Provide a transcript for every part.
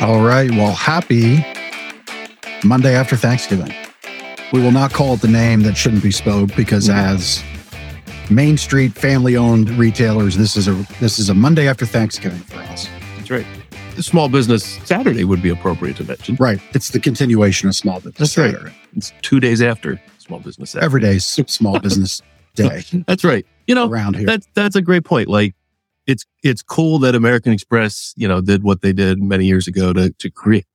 All right. Well, happy Monday after Thanksgiving. We will not call it the name that shouldn't be spoke because mm-hmm. as Main Street family owned retailers, this is a this is a Monday after Thanksgiving for us. That's right. The small business Saturday would be appropriate to mention. Right. It's the continuation of small business. That's right. Saturday. It's two days after small business Saturday. Every day is small business day That's right. You know, around here. that's that's a great point. Like it's it's cool that American Express, you know, did what they did many years ago to to create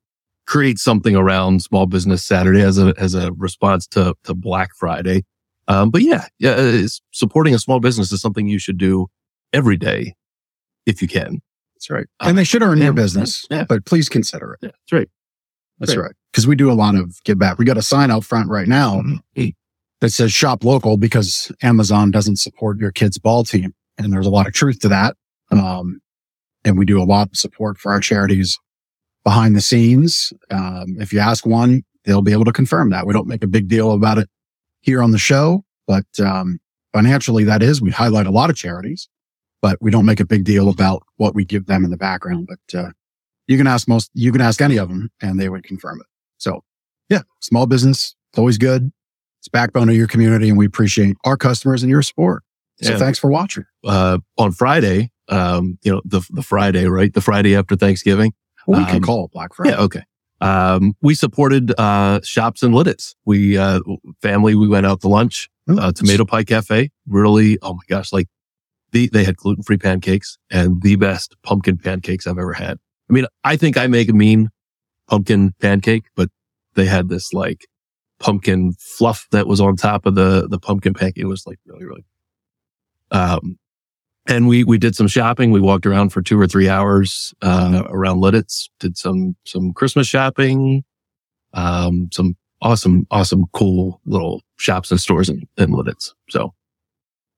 create something around small business Saturday as a as a response to to Black Friday. Um, but yeah, yeah, it's, supporting a small business is something you should do every day if you can. That's right. and they should earn yeah, your business, yeah. but please consider it. yeah, that's right. That's Right. right. Because we do a lot of give back. We got a sign out front right now Mhm. that says shop local because Amazon doesn't support your kid's ball team. And there's a lot of truth to that. Um, and we do a lot of support for our charities behind the scenes. Um, if you ask one, they'll be able to confirm that. We don't make a big deal about it here on the show, but, um, financially that is, we highlight a lot of charities, but we don't make a big deal about what we give them in the background. But, uh, you can ask most, you can ask any of them and they would confirm it. So yeah, small business, it's always good. It's backbone of your community and we appreciate our customers and your support. So Yeah. thanks for watching. Uh, on Friday, um, you know, the the Friday, right? The Friday after Thanksgiving. Well, we can Um, call it Black Friday. Yeah, okay. Um, we supported uh, shops in Lititz. We uh, family. We went out to lunch. Uh, Tomato Pie Cafe. Really, oh my gosh! Like the they had gluten free pancakes and the best pumpkin pancakes I've ever had. I mean, I think I make a mean pumpkin pancake, but they had this like pumpkin fluff that was on top of the the pumpkin pancake. It was like really really. Um, and we we did some shopping. We walked around for two or three hours uh, around Lititz. Did some some Christmas shopping. Um, some awesome awesome cool little shops and stores in, in Lititz. So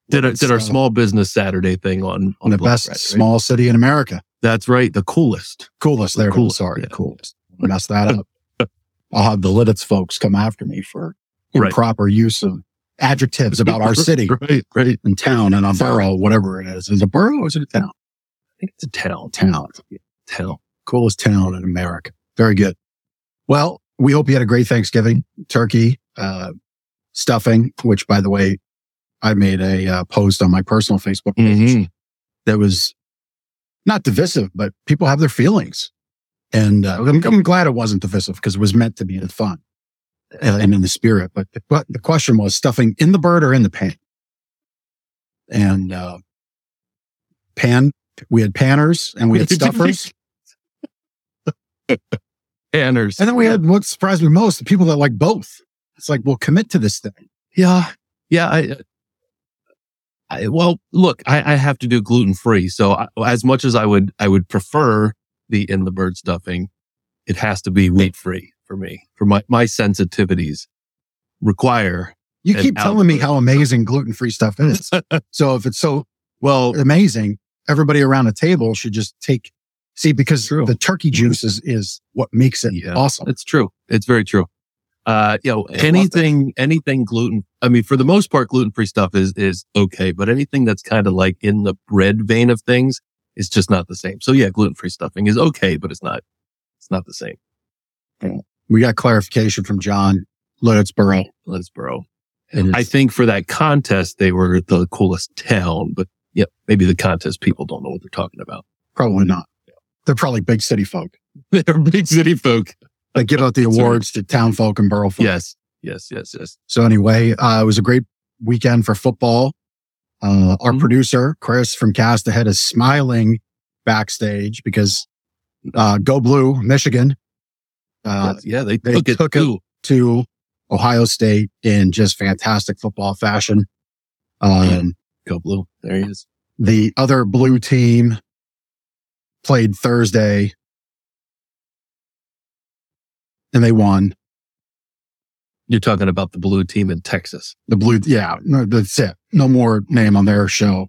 did Lititz, did our uh, small business Saturday thing on on the Black best Friday, right? small city in America. That's right, the coolest. Coolest The there. coolest, Sorry, yeah. the coolest. Mess that up. I'll have the Lititz folks come after me for Right. improper use of adjectives about our city right? Right. and town and a borough, whatever it is. Is it a borough or is it a town? I think it's a town. Town. Town. coolest town in America. Very good. Well, we hope you had a great Thanksgiving, turkey, uh, stuffing, which by the way, I made a uh, post on my personal Facebook page Mhm. that was not divisive, but people have their feelings. And uh, I'm, I'm glad it wasn't divisive because it was meant to be fun and in the spirit. But the, but the question was stuffing in the bird or in the pan. And, uh, pan, we had panners and we had stuffers. Anners. And then we had what surprised me most, the people that like both. It's like, well, commit to this thing. Yeah. Yeah. I, I well, look, I, I have to do gluten free. So I, as much as I would, I would prefer the in the bird stuffing, it has to be wheat free for me, for my, my sensitivities require. You keep telling me how amazing gluten free stuff is. so if it's so Well, amazing, everybody around the table should just take, see, because True. the turkey juice is, is what makes it Yeah. awesome. it's true. It's very true. Uh, you know, I anything, anything gluten. I mean, for the most part, gluten free stuff is, is okay, but anything that's kind of like in the bread vein of things is just not the same. So yeah, gluten free stuffing is okay, but it's not, it's not the same. We got clarification from John Lidditsboro. Lidsboro. And I think for that contest, they were the coolest town, but yeah, maybe the contest people don't know what they're talking about. probably not. They're probably big city folk. They're big city folk. They give out the right. awards to town folk and borough folk. Yes. Yes. Yes. Yes. So anyway, uh, it was a great weekend for football. Uh, our Mhm. producer, Chris from Cast Ahead is smiling backstage because, uh, go blue, Michigan, uh, yeah. They, they took took it. to Ohio State in just fantastic football fashion. Um, Go blue. There he is. the other blue team played Thursday and they won You're talking about the blue team in Texas. the blue. Yeah, no, that's it. No more name on their show,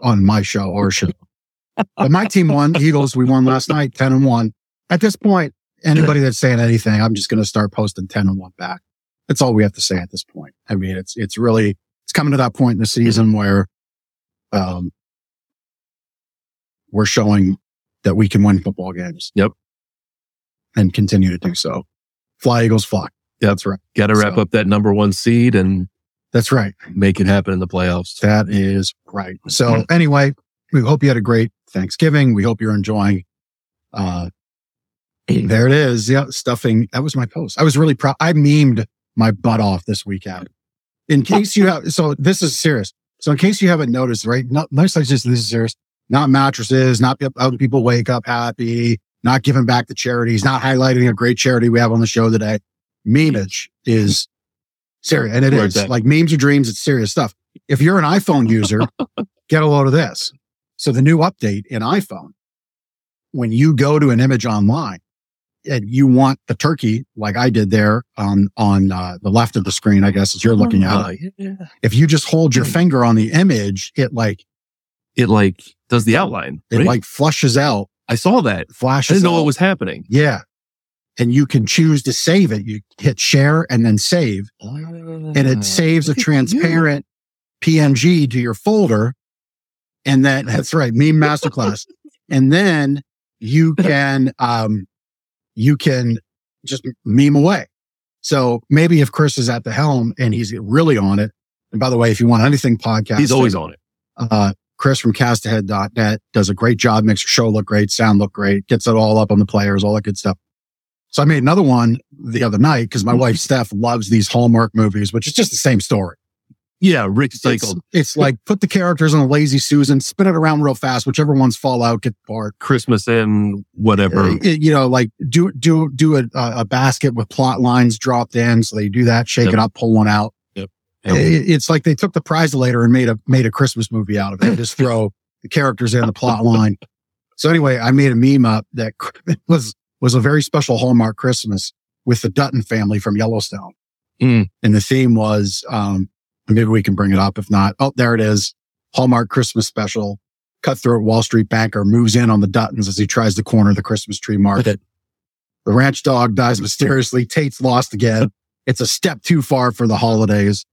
on my show or show. but my team won. Eagles, we won last night, 10 and 1. At this point, anybody that's saying anything, I'm just going to start posting 10 and 1 back. That's all we have to say at this point. I mean, it's, it's really, it's coming to that point in the season where, um, we're showing that we can win football games. Yep. and continue to do so. Fly Eagles fly. That's right. Got to wrap So- up that number one seed and That's right. make it happen in the playoffs. That is right. So anyway, we hope you had a great Thanksgiving. We hope you're enjoying. Uh, there it is. Yeah, stuffing. That was my post. I was really proud. I memed my butt off this weekend. In oh. case you have, so this is serious. So in case you haven't noticed, right? Not, not just this is serious. Not mattresses. Not other people wake up happy. Not giving back to charities. Not highlighting a great charity we have on the show today. Memeage is serious, and it Where's is that? like memes or dreams. It's serious stuff. If you're an iPhone user, get a load of this. So the new update in iPhone, when you go to an image online you want the turkey, like I did there on, on uh, the left of the screen, I guess as you're looking at it. yeah. If you just hold your finger on the image, it like, It like does the outline. it right? like flushes out, I saw that. I flashes didn't know out. what was happening. Yeah. And you can choose to save it. You hit share and then save and it saves a transparent PNG to your folder. And then that's right, meme masterclass. and then you can, um, you can just meme away. So maybe if Chris is at the helm and he's really on it. And by the way, if you want anything podcast, He's always on it. uh, Chris from castahead.net does a great job, makes your show look great, sound look great, gets it all up on the players, all that good stuff. So I made another one the other night because my wife Steph loves these Hallmark movies, which is just the same story. Yeah, Rick It's, cycled it's like put the characters on a lazy Susan, spin it around real fast, whichever ones fall out, get the part. Christmas in whatever. Uh, it- you know, like do do do a, a basket with plot lines dropped in, so they do that, shake Yep. it up, pull one out. And It- it's like they took the prize later and made a made a Christmas movie out of it. Just throw the characters in the plot line. So anyway, I made a meme up that was was a very special Hallmark Christmas with the Dutton family from Yellowstone, Mm. and the theme was um, maybe we can bring it up. If not, oh, there it is. Hallmark Christmas special. Cutthroat Wall Street banker moves in on the Duttons as he tries to corner the Christmas tree market. The ranch dog dies mysteriously. Tate's lost again. It's a step too far for the holidays.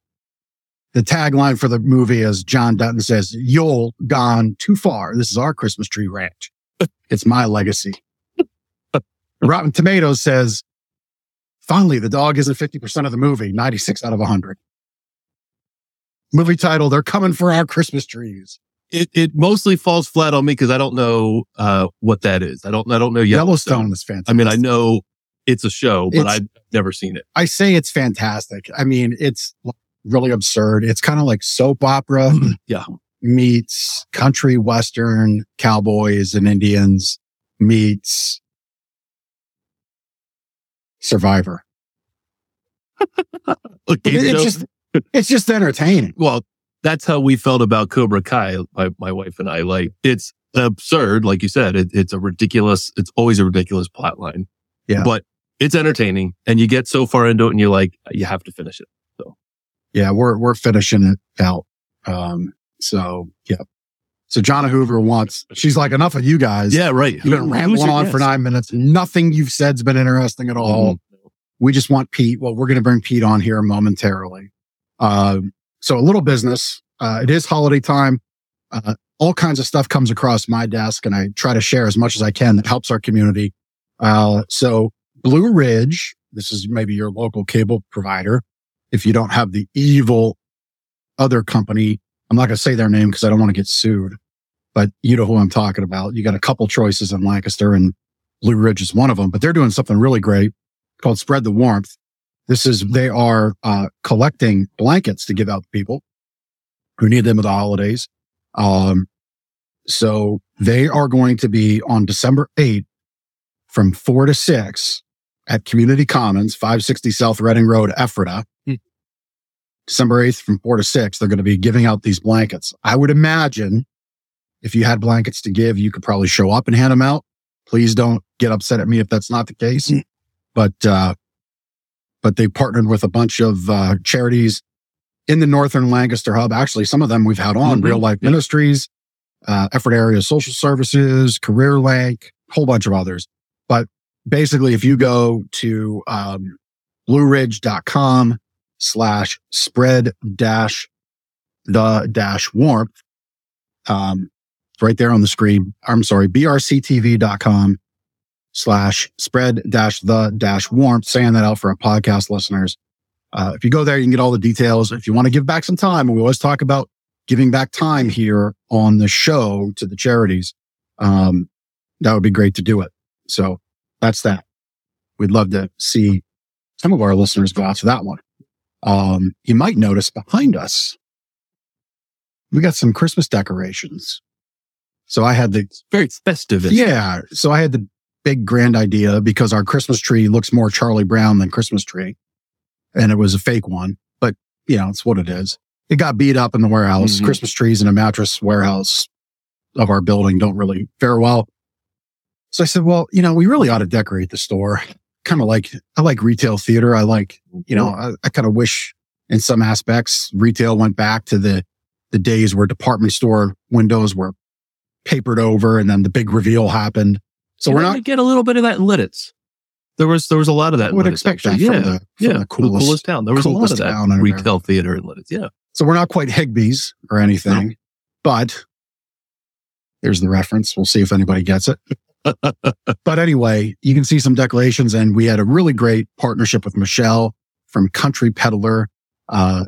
The tagline for the movie is John Dutton says, You'll gone too far. This is our Christmas tree ranch. It's my legacy. Rotten Tomatoes says, finally, the dog isn't 50% of the movie, 96 out of 100. Movie title, They're Coming for Our Christmas Trees. it, it mostly falls flat on me because I don't know uh, what that is. I don't I don't know Yellowstone, Yellowstone. is fantastic. I mean, I know it's a show, but It's- I've never seen it. I say it's fantastic. I mean, it's really absurd. It's kind of like soap opera. Yeah. Meets country western cowboys and Indians meets Survivor. Okay, It- so- just, it's just entertaining. well, that's how we felt about Cobra Kai. My, my wife and I like it's absurd, like you said. It, it's a ridiculous. It's always a ridiculous plot line. Yeah. but it's entertaining, and you get so far into it, and you're like, you have to finish it. So yeah. We're, we're finishing it out. Um, so yeah. So Jonna Hoover wants, she's like, enough of you guys. Yeah, right. You've been rambling on for nine minutes. Nothing you've said's been interesting at all. Mm-hmm. We just want Pete. Well, we're going to bring Pete on here momentarily. Um, so a little business. Uh, it is holiday time. Uh, all kinds of stuff comes across my desk and I try to share as much as I can that helps our community. Uh, so Blue Ridge, this is maybe your local cable provider. If you don't have the evil other company, I'm not going to say their name because I don't want to get sued, but you know who I'm talking about. You got a couple choices in Lancaster and Blue Ridge is one of them, but they're doing something really great called Spread the Warmth. This is, they are, uh, collecting blankets to give out to people who need them at the holidays. Um, so they are going to be on December 8th from four to six at Community Commons, 560 South Reading Road, Ephrata. Hmm. December 8th from four to six, they're going to be giving out these blankets. I would imagine if you had blankets to give, you could probably show up and hand them out. Please don't get upset at me if that's not the case. Hmm. But, uh, but they partnered with a bunch of, uh, charities in the Northern Lancaster hub. Actually, some of them we've had on Mhm. real life Yeah. ministries, uh, Ephrata Area social services, career link, whole bunch of others. But basically, if you go to, um, blueridge.com slash spread dash the dash warmth, um, right there on the screen. I'm sorry, brctv.com slash spread dash the dash warmth, saying that out for our podcast listeners. Uh, if you go there, you can get all the details. If you want to give back some time, we always talk about giving back time here on the show to the charities. Um, that would be great to do it. So that's that. We'd love to see some of our listeners go out to that one. Um, you might notice behind us, we got some Christmas decorations. So I had the Very festive. yeah. So I had the big grand idea because our Christmas tree looks more Charlie Brown than Christmas tree. And it was a fake one, but you know, it's what it is. It got beat up in the warehouse. Mhm. Christmas trees in a mattress warehouse of our building don't really fare well. So I said, well, you know, we really ought to decorate the store. Kind of like, I like retail theater. I like, you know, I, I kind of wish in some aspects retail went back to the, the days where department store windows were papered over and then the big reveal happened. So we're not, get a little bit of that in Lititz. There was there was a lot of that. I in would expect that yeah, from the, yeah, the coolest. coolest, town. There was a lot of that retail theater in Lititz. Yeah, So we're not quite Higbee's or anything, but there's the reference. We'll see if anybody gets it. but anyway, you can see some decorations and we had a really great partnership with Michelle from Country Peddler. Uh,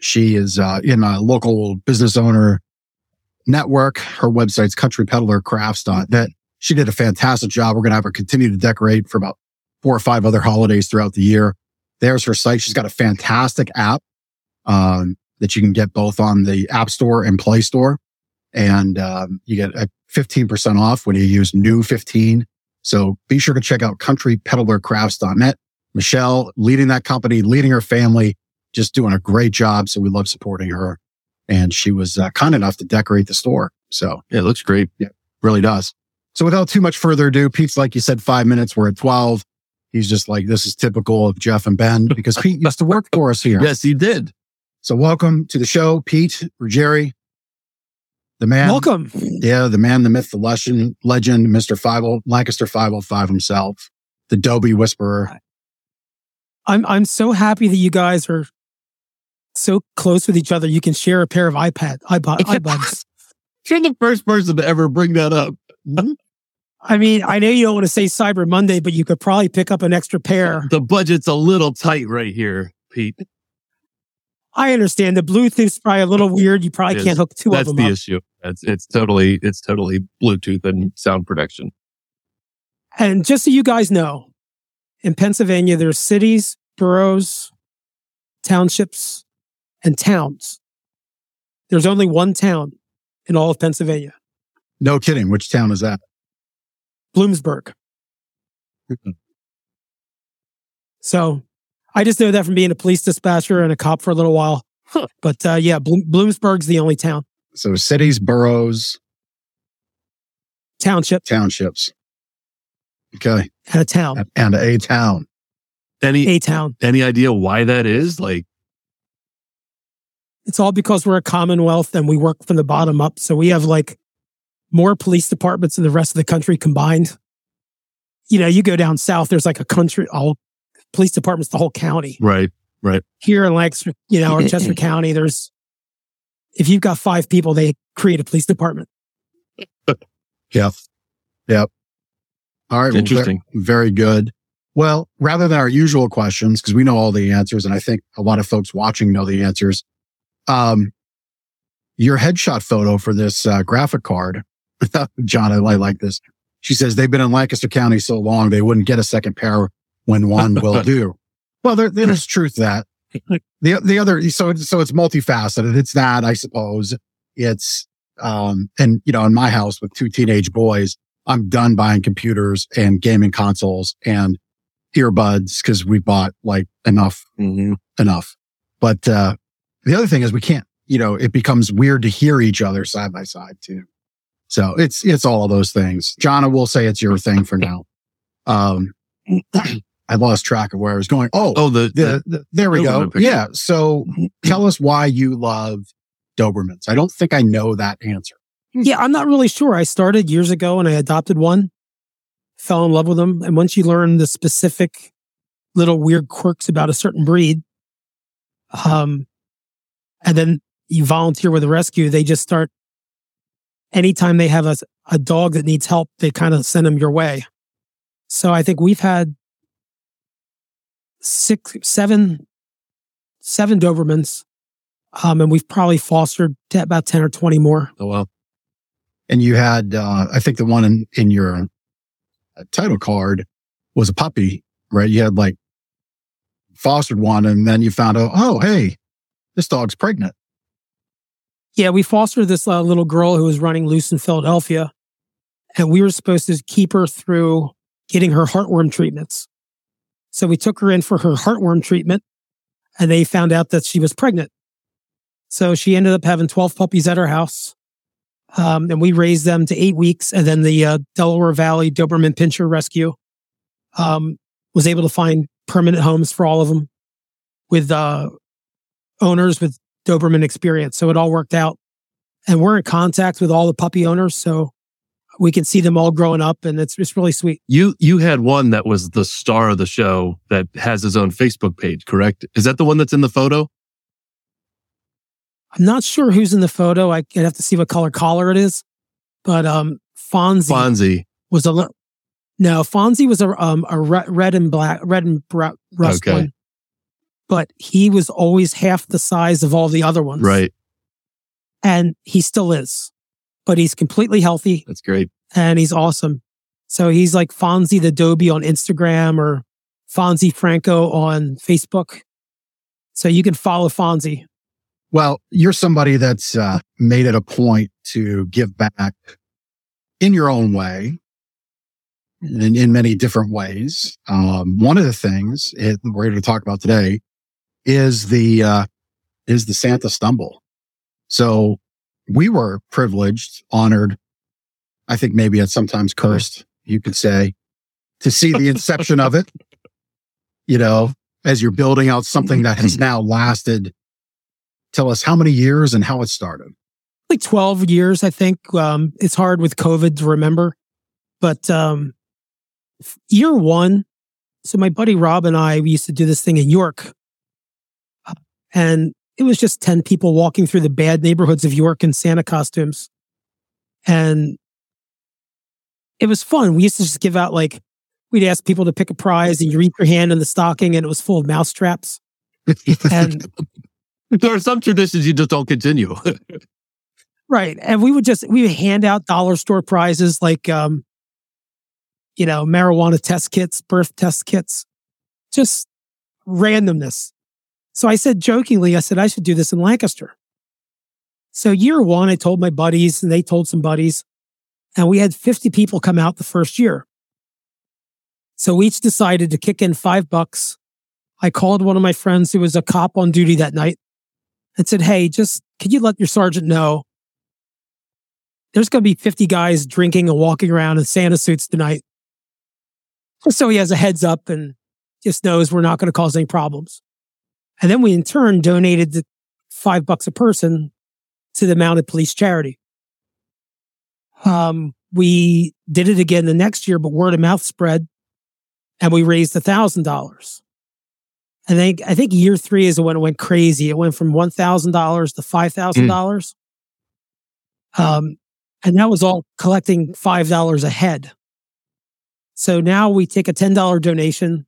she is, uh, in a local business owner network. Her website's countrypeddlercrafts.net. She did a fantastic job. We're going to have her continue to decorate for about four or five other holidays throughout the year. There's her site. She's got a fantastic app, um, that you can get both on the App Store and Play Store. And um, you get a 15% off when you use new 15. So be sure to check out countrypeddlercrafts.net. Michelle leading that company, leading her family, just doing a great job. So we love supporting her. And she was uh, kind enough to decorate the store. So yeah, it looks great. Yeah, really does. So without too much further ado, Pete's like you said, five minutes. We're at 12. He's just like, this is typical of Jeff and Ben because Pete used to work for us here. Yes, he did. So welcome to the show, Pete or Jerry, the man. Welcome. Yeah, the man, the myth, the legend, legend, Mr. Five Lancaster 505 himself, the Dobie Whisperer. I'm I'm so happy that you guys are so close with each other. You can share a pair of iPad iPod iPods. You're the first person to ever bring that up. Uh, hmm? I mean, I know you don't want to say Cyber Monday, but you could probably pick up an extra pair. The budget's a little tight right here, Pete. I understand the Bluetooth's probably a little weird. You probably can't hook two That's of them up. That's the issue. It's it's totally it's totally Bluetooth and sound protection. And just so you guys know, in Pennsylvania, there's cities, boroughs, townships, and towns. There's only one town in all of Pennsylvania, No kidding. Which town is that? Bloomsburg. Mhm. So I just know that from being a police dispatcher and a cop for a little while. Huh. But uh, yeah, Bloom- Bloomsburg's the only town, So cities, boroughs, township, townships. Okay. and a town, And a town. Any a town. any idea why that is? Like It's all because we're a commonwealth and we work from the bottom up. So we have like more police departments than the rest of the country combined. You know, you go down south, there's like a country, all police departments, the whole county. right. Right. Here in Lancaster, you know, or Chester County, there's, if you've got five people, they create a police department. Yeah. Yep. All right. well, Interesting. very good. Well, rather than our usual questions, because we know all the answers, and I think a lot of folks watching know the answers. Um, your headshot photo for this uh, graphic card, John, I like this. She says they've been in Lancaster County so long they wouldn't get a second pair when one will do. Well, there, there's truth to that. The the other so so it's multifaceted. It's that I suppose. It's um and you know in my house with two teenage boys, I'm done buying computers and gaming consoles and earbuds because we bought like enough Mm-hmm. enough. But uh the other thing is we can't, you know, it becomes weird to hear each other side by side too. So it's it's all of those things. John, I will say it's your thing for now. Um I lost track of where I was going. Oh, Oh, the, the, the there we go. Picture. Yeah. So tell us why you love Dobermans. I don't think I know that answer. Yeah, I'm not really sure. I started years ago and I adopted one, fell in love with them. And once you learn the specific little weird quirks about a certain breed, um, and then you volunteer with a rescue, they just start, anytime they have a, a dog that needs help, they kind of send them your way. So I think we've had six, seven, seven Dobermans. Um, and we've probably fostered about 10 or 20 more. Oh, wow. And you had, uh, I think the one in, in your uh, title card was a puppy, right? You had like fostered one and then you found out, oh, hey, this dog's pregnant. Yeah, we fostered this uh, little girl who was running loose in Philadelphia. And we were supposed to keep her through getting her heartworm treatments. So we took her in for her heartworm treatment and they found out that she was pregnant. So she ended up having 12 puppies at her house. Um, and we raised them to eight weeks. And then the uh, Delaware Valley Doberman Pinscher Rescue um, was able to find permanent homes for all of them with uh, owners with Doberman experience. So it all worked out. And we're in contact with all the puppy owners. So we can see them all growing up and it's, it's really sweet. You you had one that was the star of the show that has his own Facebook page, correct? Is that the one that's in the photo? I'm not sure who's in the photo. I, would have to see what color collar it is. But um Fonzie, Fonzie. was a little no, Fonzie was a um a red and black red and bra- rust Okay. one. But he was always half the size of all the other ones. Right. And he still is. But he's completely healthy That's great. and he's awesome. So he's like Fonzie the Dobie on Instagram or Fonzie Franco on Facebook. So you can follow Fonzie. Well, you're somebody that's uh, made it a point to give back in your own way, in, in many different ways. Um, one of the things it, we're going to talk about today is the uh, is the Santa Stumble. So we were privileged, honored, I think maybe at sometimes cursed, you could say, to see the inception of it. You know, as you're building out something that has now lasted tell us how many years and how it started. like 12 years, I think. Um, it's hard with COVID to remember, but, um, year one. So my buddy Rob and I, we used to do this thing in York and it was just 10 people walking through the bad neighborhoods of York in Santa costumes. And it was fun. We used to just give out like, we'd ask people to pick a prize and you reach your hand in the stocking and it was full of mouse traps. And There are some traditions you just don't continue. Right. And we would just we would hand out dollar store prizes like um you know, marijuana test kits, birth test kits. Just randomness. So I said jokingly, I said I should do this in Lancaster. So year 1 I told my buddies and they told some buddies and we had 50 people come out the first year. So we each decided to kick in 5 bucks. I called one of my friends who was a cop on duty that night and said, "Hey, just could you let your sergeant know there's going to be 50 guys drinking and walking around in Santa suits tonight. So he has a heads up and just knows we're not going to cause any problems. And then we in turn donated the five bucks a person to the mounted police charity. Um, we did it again the next year, but word of mouth spread and we raised a thousand dollars. I think, I think year three is when it went crazy. It went from $1,000 to $5,000. Um, and that was all collecting $5 a head. So now we take a $10 donation.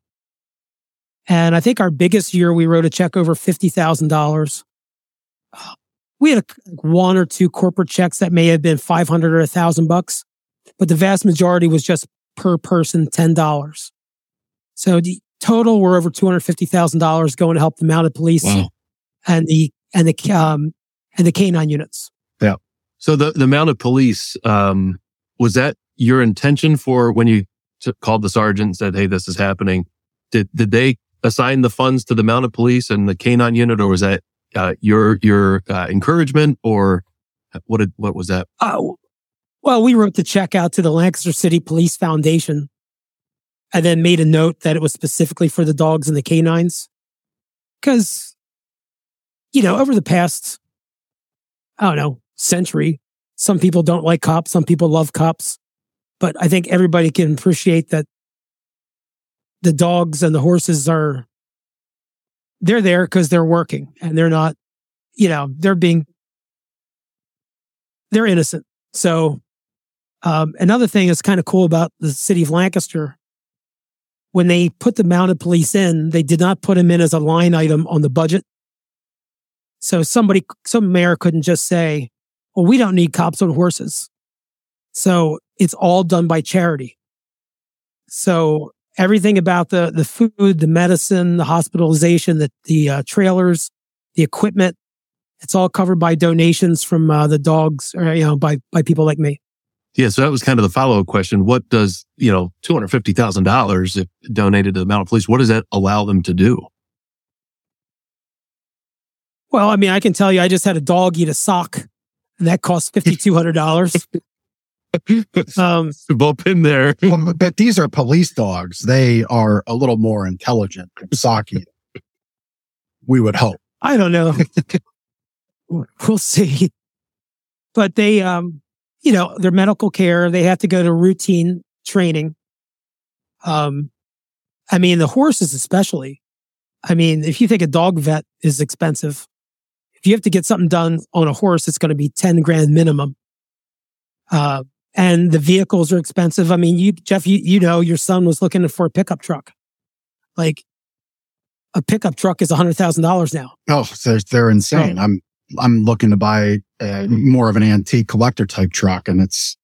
And I think our biggest year, we wrote a check over $50,000. We had a, one or two corporate checks that may have been 500 or a thousand bucks, but the vast majority was just per person $10. So the total we're over $250,000 going to help the mounted police wow. and the, and the, um, and the canine units. Yeah. So the, the mounted police, um, was that your intention for when you t- called the sergeant and said, Hey, this is happening? Did, did they assign the funds to the mounted police and the canine unit or was that, uh, your, your, uh, encouragement or what did, what was that? Oh, well, we wrote the check out to the Lancaster City Police Foundation and then made a note that it was specifically for the dogs and the canines. Cause, you know, over the past, I don't know, century, some people don't like cops, some people love cops. But I think everybody can appreciate that the dogs and the horses are, they're there because they're working and they're not, you know, they're being, they're innocent. So, um, another thing that's kind of cool about the city of Lancaster when they put the mounted police in, they did not put them in as a line item on the budget. So somebody, some mayor couldn't just say, well, we don't need cops on horses. So it's all done by charity. So everything about the, the food, the medicine, the hospitalization, the, the uh, trailers, the equipment, it's all covered by donations from uh, the dogs or, you know, by, by people like me. Yeah. So that was kind of the follow up question. What does, you know, $250,000 if donated to the mounted police, what does that allow them to do? Well, I mean, I can tell you, I just had a dog eat a sock and that cost $5,200. um, Both in there. well, but these are police dogs. They are a little more intelligent than sock eating. We would hope. I don't know. we'll see. But they, um, you know, their medical care, they have to go to routine training. Um, I mean, the horses, especially. I mean, if you think a dog vet is expensive, if you have to get something done on a horse, it's going to be 10 grand minimum. Uh, and the vehicles are expensive. I mean, you, Jeff, you, you know, your son was looking for a pickup truck. Like a pickup truck is a hundred thousand dollars now. Oh, they're, they're insane. Oh. I'm, I'm looking to buy a, more of an antique collector type truck and it's,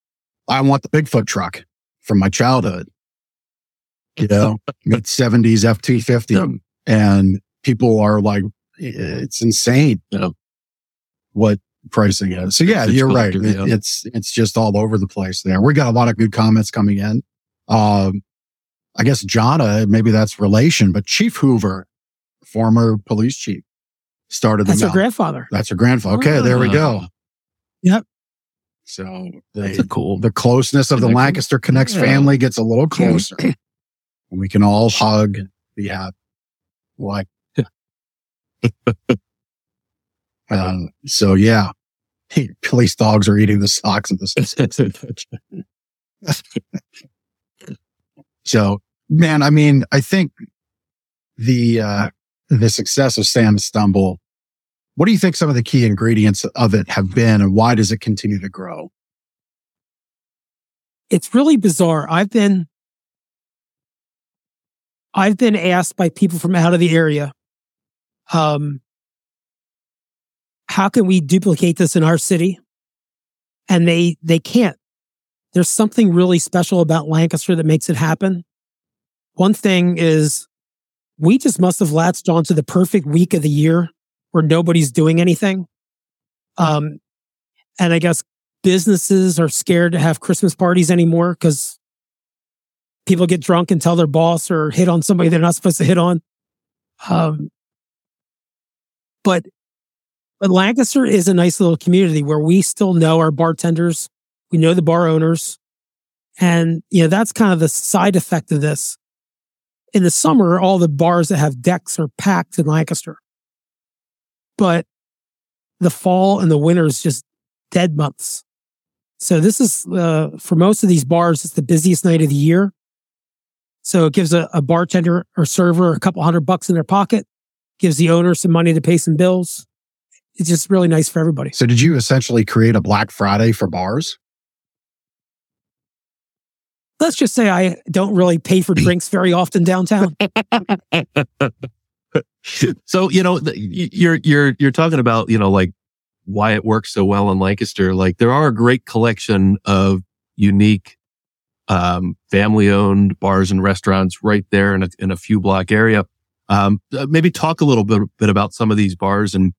I want the Bigfoot truck from my childhood. You know, mid seventies FT fifty. and people are like, it's insane. Yeah. What pricing is. So yeah, you're right. It, yeah. It's, it's just all over the place there. We got a lot of good comments coming in. Um, I guess Jonna, maybe that's relation, but Chief Hoover, former police chief, started That's her grandfather. That's her grandfather. Okay, oh. there we go. Yep. So they, cool. The closeness of the Lancaster Connects yeah. family gets a little closer. and we can all hug be happy. Like, um, so yeah, police dogs are eating the socks of the so man, I mean, I think the, uh, the success of Santa Stumble, what do you think some of the key ingredients of it have been and why does it continue to grow? It's really bizarre. I've been, I've been asked by people from out of the area, um, how can we duplicate this in our city? And they, they can't. There's something really special about Lancaster that makes it happen. One thing is we just must have latched onto the perfect week of the year where nobody's doing anything. Um, and I guess businesses are scared to have Christmas parties anymore because people get drunk and tell their boss or hit on somebody they're not supposed to hit on. Um, but but Lancaster is a nice little community where we still know our bartenders, we know the bar owners, and you know that's kind of the side effect of this. In the summer, all the bars that have decks are packed in Lancaster, but the fall and the winter is just dead months. So this is uh, for most of these bars, it's the busiest night of the year. So it gives a, a bartender or server a couple hundred bucks in their pocket, gives the owner some money to pay some bills it's just really nice for everybody. So did you essentially create a Black Friday for bars? Let's just say I don't really pay for drinks very often downtown. so, you know, you're you're you're talking about, you know, like why it works so well in Lancaster. Like there are a great collection of unique um, family owned bars and restaurants right there in a, in a few block area. Um, uh, maybe talk a little bit, bit about some of these bars and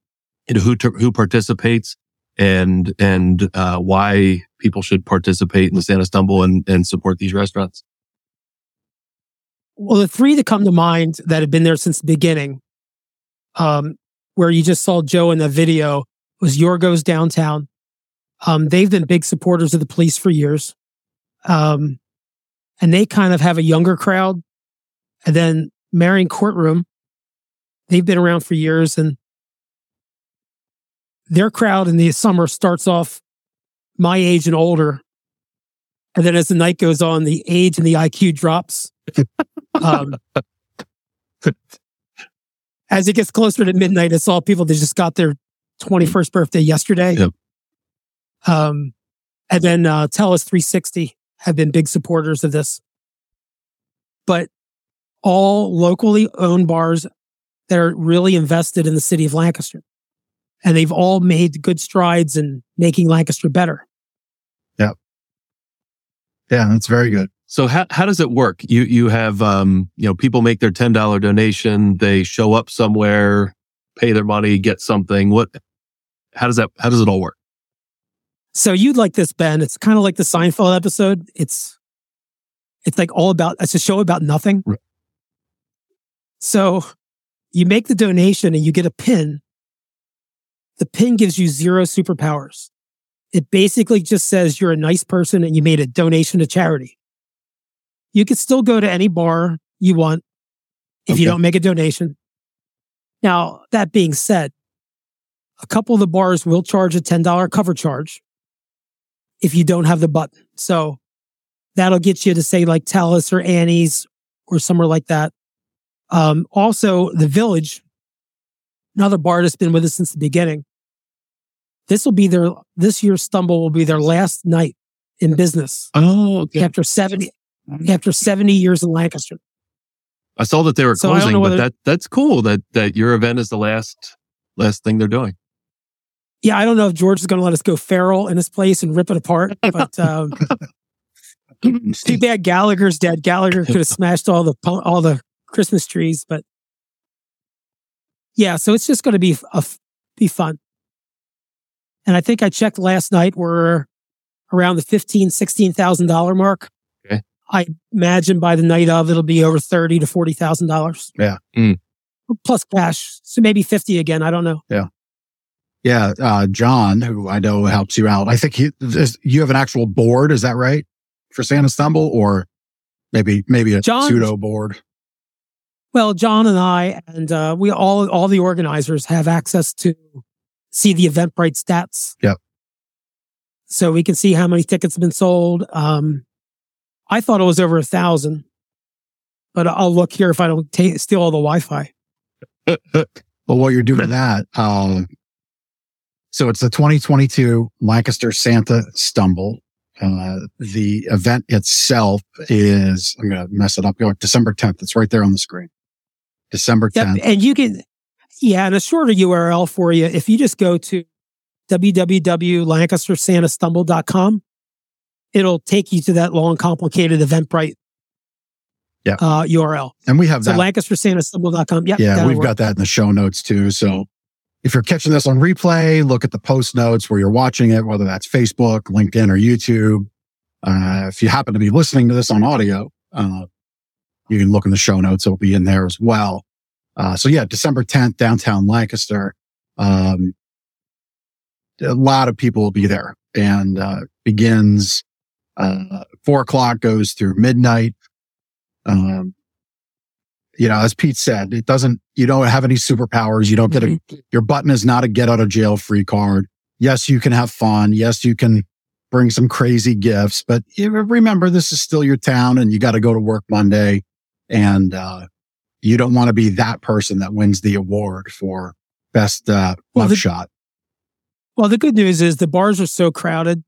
into who who participates and and uh, why people should participate in the Santa Stumble and, and support these restaurants? Well, the three that come to mind that have been there since the beginning, um, where you just saw Joe in the video, was Yorgos downtown. Um, they've been big supporters of the police for years. Um, and they kind of have a younger crowd. And then Marion Courtroom, they've been around for years and their crowd in the summer starts off my age and older. And then as the night goes on, the age and the IQ drops. um, as it gets closer to midnight, it's all people that just got their 21st birthday yesterday. Yep. Um, and then uh, Tellus 360 have been big supporters of this. But all locally owned bars that are really invested in the city of Lancaster. And they've all made good strides in making Lancaster better. Yeah, Yeah, that's very good. So how how does it work? You you have um you know people make their ten dollar donation, they show up somewhere, pay their money, get something. What? How does that? How does it all work? So you'd like this, Ben. It's kind of like the Seinfeld episode. It's it's like all about it's a show about nothing. Right. So you make the donation and you get a pin. The pin gives you zero superpowers. It basically just says you're a nice person and you made a donation to charity. You can still go to any bar you want if you don't make a donation. Now, that being said, a couple of the bars will charge a $10 cover charge if you don't have the button. So that'll get you to say like Tellus or Annie's or somewhere like that. Um, also, the Village, another bar that's been with us since the beginning. This will be their this year's stumble will be their last night in business Oh, okay. after seventy after seventy years in Lancaster. I saw that they were So closing, but that that's cool that that your event is the last last thing they're doing. Yeah, I don't know if George is going to let us go feral in his place and rip it apart, but um, too bad Gallagher's dead. Gallagher could have smashed all the all the Christmas trees, but yeah, so it's just going to be a, be fun. And I think I checked last night. We're around the fifteen, sixteen thousand dollar mark. Okay. I imagine by the night of it'll be over thirty to forty thousand dollars. Yeah. Mm. Plus cash, so maybe fifty again. I don't know. Yeah, uh, John, who I know helps you out. I think he, is, you have an actual board. Is that right for Santa Stumble, or maybe maybe a John- pseudo board? Well, John and I and uh, we all all the organizers have access to see the Eventbrite stats. Yep. So we can see how many tickets have been sold. Um, I thought it was over a thousand, but I'll look here if I don't ta steal all the Wi-Fi. Well, while you're doing that, um, so it's the 2022 Lancaster Santa Stumble. Uh, the event itself is, I'm going to mess it up. Go like December 10th. It's right there on the screen. December Yep. 10th. And you can, yeah, and a shorter URL for you. If you just go to www.lancastersantastumble.com, it'll take you to that long, complicated Eventbrite Yeah. uh, URL. And we have So that. lancastersantastumble.com. Yep. yeah, we've work. got that in the show notes too. So if you're catching this on replay, look at the post notes where you're watching it, whether that's Facebook, LinkedIn, or YouTube. Uh, if you happen to be listening to this on audio, uh, you can look in the show notes. It'll be in there as well. Uh, so yeah, December 10th, downtown Lancaster. Um, a lot of people will be there and, uh, begins, uh, four o'clock goes through midnight. Um, you know, as Pete said, it doesn't, you don't have any superpowers. You don't get a, your button is not a get out of jail free card. Yes, you can have fun. Yes, you can bring some crazy gifts, but remember this is still your town and you got to go to work Monday and, uh, you don't want to be that person that wins the award for best, uh, Well, love the- shot. Well, the good news is the bars are so crowded.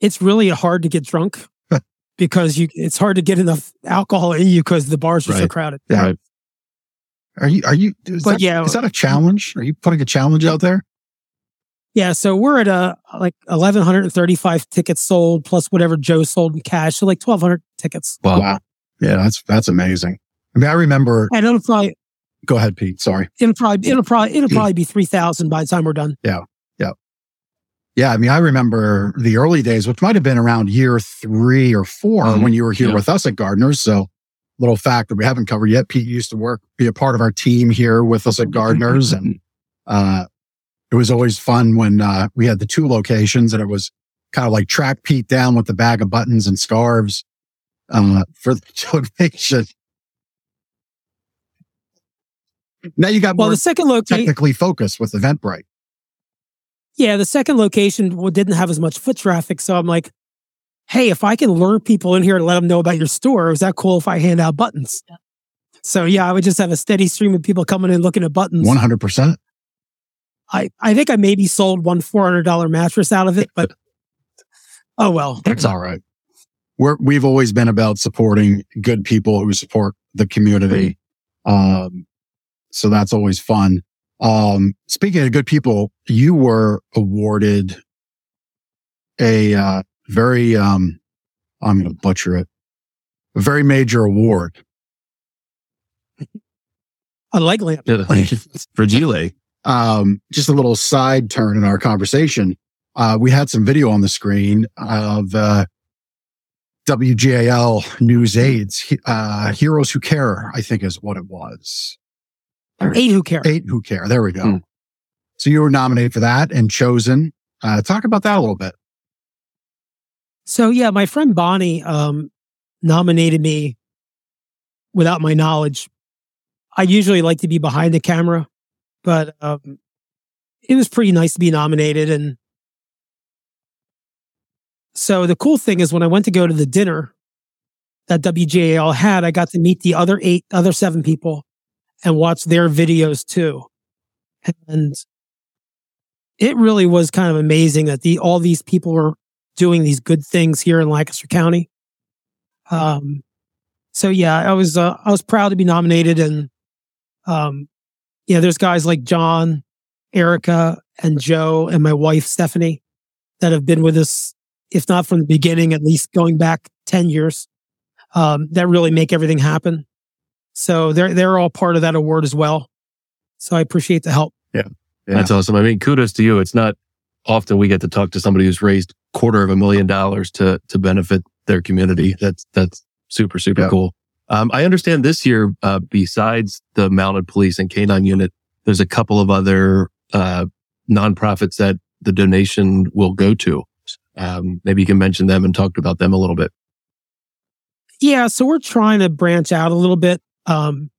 It's really hard to get drunk because you it's hard to get enough alcohol in you because the bars are so crowded. Yeah. Right. Are you, are you, is, But that, yeah. is that a challenge? Are you putting a challenge out there? Yeah, so we're at a like eleven hundred and thirty five tickets sold plus whatever Joe sold in cash, so like twelve hundred tickets. Wow. Yeah, that's, that's amazing. I mean, I remember, And it'll probably go ahead, Pete. Sorry. it'll probably it'll probably it'll probably be three thousand by the time we're done. Yeah, yeah, yeah. I mean, I remember the early days, which might have been around year three or 4 Mhm. when you were here Yeah. with us at Gardeners. So, little fact that we haven't covered yet. Pete used to work, be a part of our team here with us at Gardeners, and uh, it was always fun when uh, we had the two locations, and it was kind of like track Pete down with the bag of buttons and scarves uh, for the donation. Now you got Well, more the second location, technically focused with Eventbrite. yeah, the second location didn't have as much foot traffic, so I'm like, hey, if I can lure people in here and let them know about your store, is that cool if I hand out buttons? So yeah, I would just have a steady stream of people coming in looking at buttons. One hundred percent. I I think I maybe sold one four hundred dollar mattress out of it, but oh well. that's all right. We're, we've always been about supporting good people who support the community. Um, so that's always fun. Um, speaking of good people, you were awarded a, uh, very, um, I'm going to butcher it, a very major award. A leg lamp. Fragile. Um, just a little side turn in our conversation. Uh, we had some video on the screen of, uh, WGAL news aids, uh, heroes who care, I think is what it was. Eight who care. Eight who care. There we go. Hmm. So you were nominated for that and chosen. Uh, talk about that a little bit. So yeah, my friend Bonnie um, nominated me without my knowledge. I usually like to be behind the camera, but um, it was pretty nice to be nominated. And so the cool thing is when I went to go to the dinner that WGAL had, I got to meet the other eight, other seven people and watch their videos too. And it really was kind of amazing that the all these people were doing these good things here in Lancaster County. Um, so yeah, I was uh, I was proud to be nominated, and um, yeah, there's guys like John, Erica, and Joe, and my wife Stephanie that have been with us, if not from the beginning, at least going back ten years. Um, that really make everything happen. So they're they're all part of that award as well. So I appreciate the help. Yeah. That's awesome. I mean, kudos to you. It's not often we get to talk to somebody who's raised quarter of a million dollars to to benefit their community. That's that's super super Yeah. cool. Um, I understand this year, uh, besides the mounted police and canine unit, there's a couple of other uh, nonprofits that the donation will go to. Um, maybe you can mention them and talk about them a little bit. Yeah, so we're trying to branch out a little bit. Um,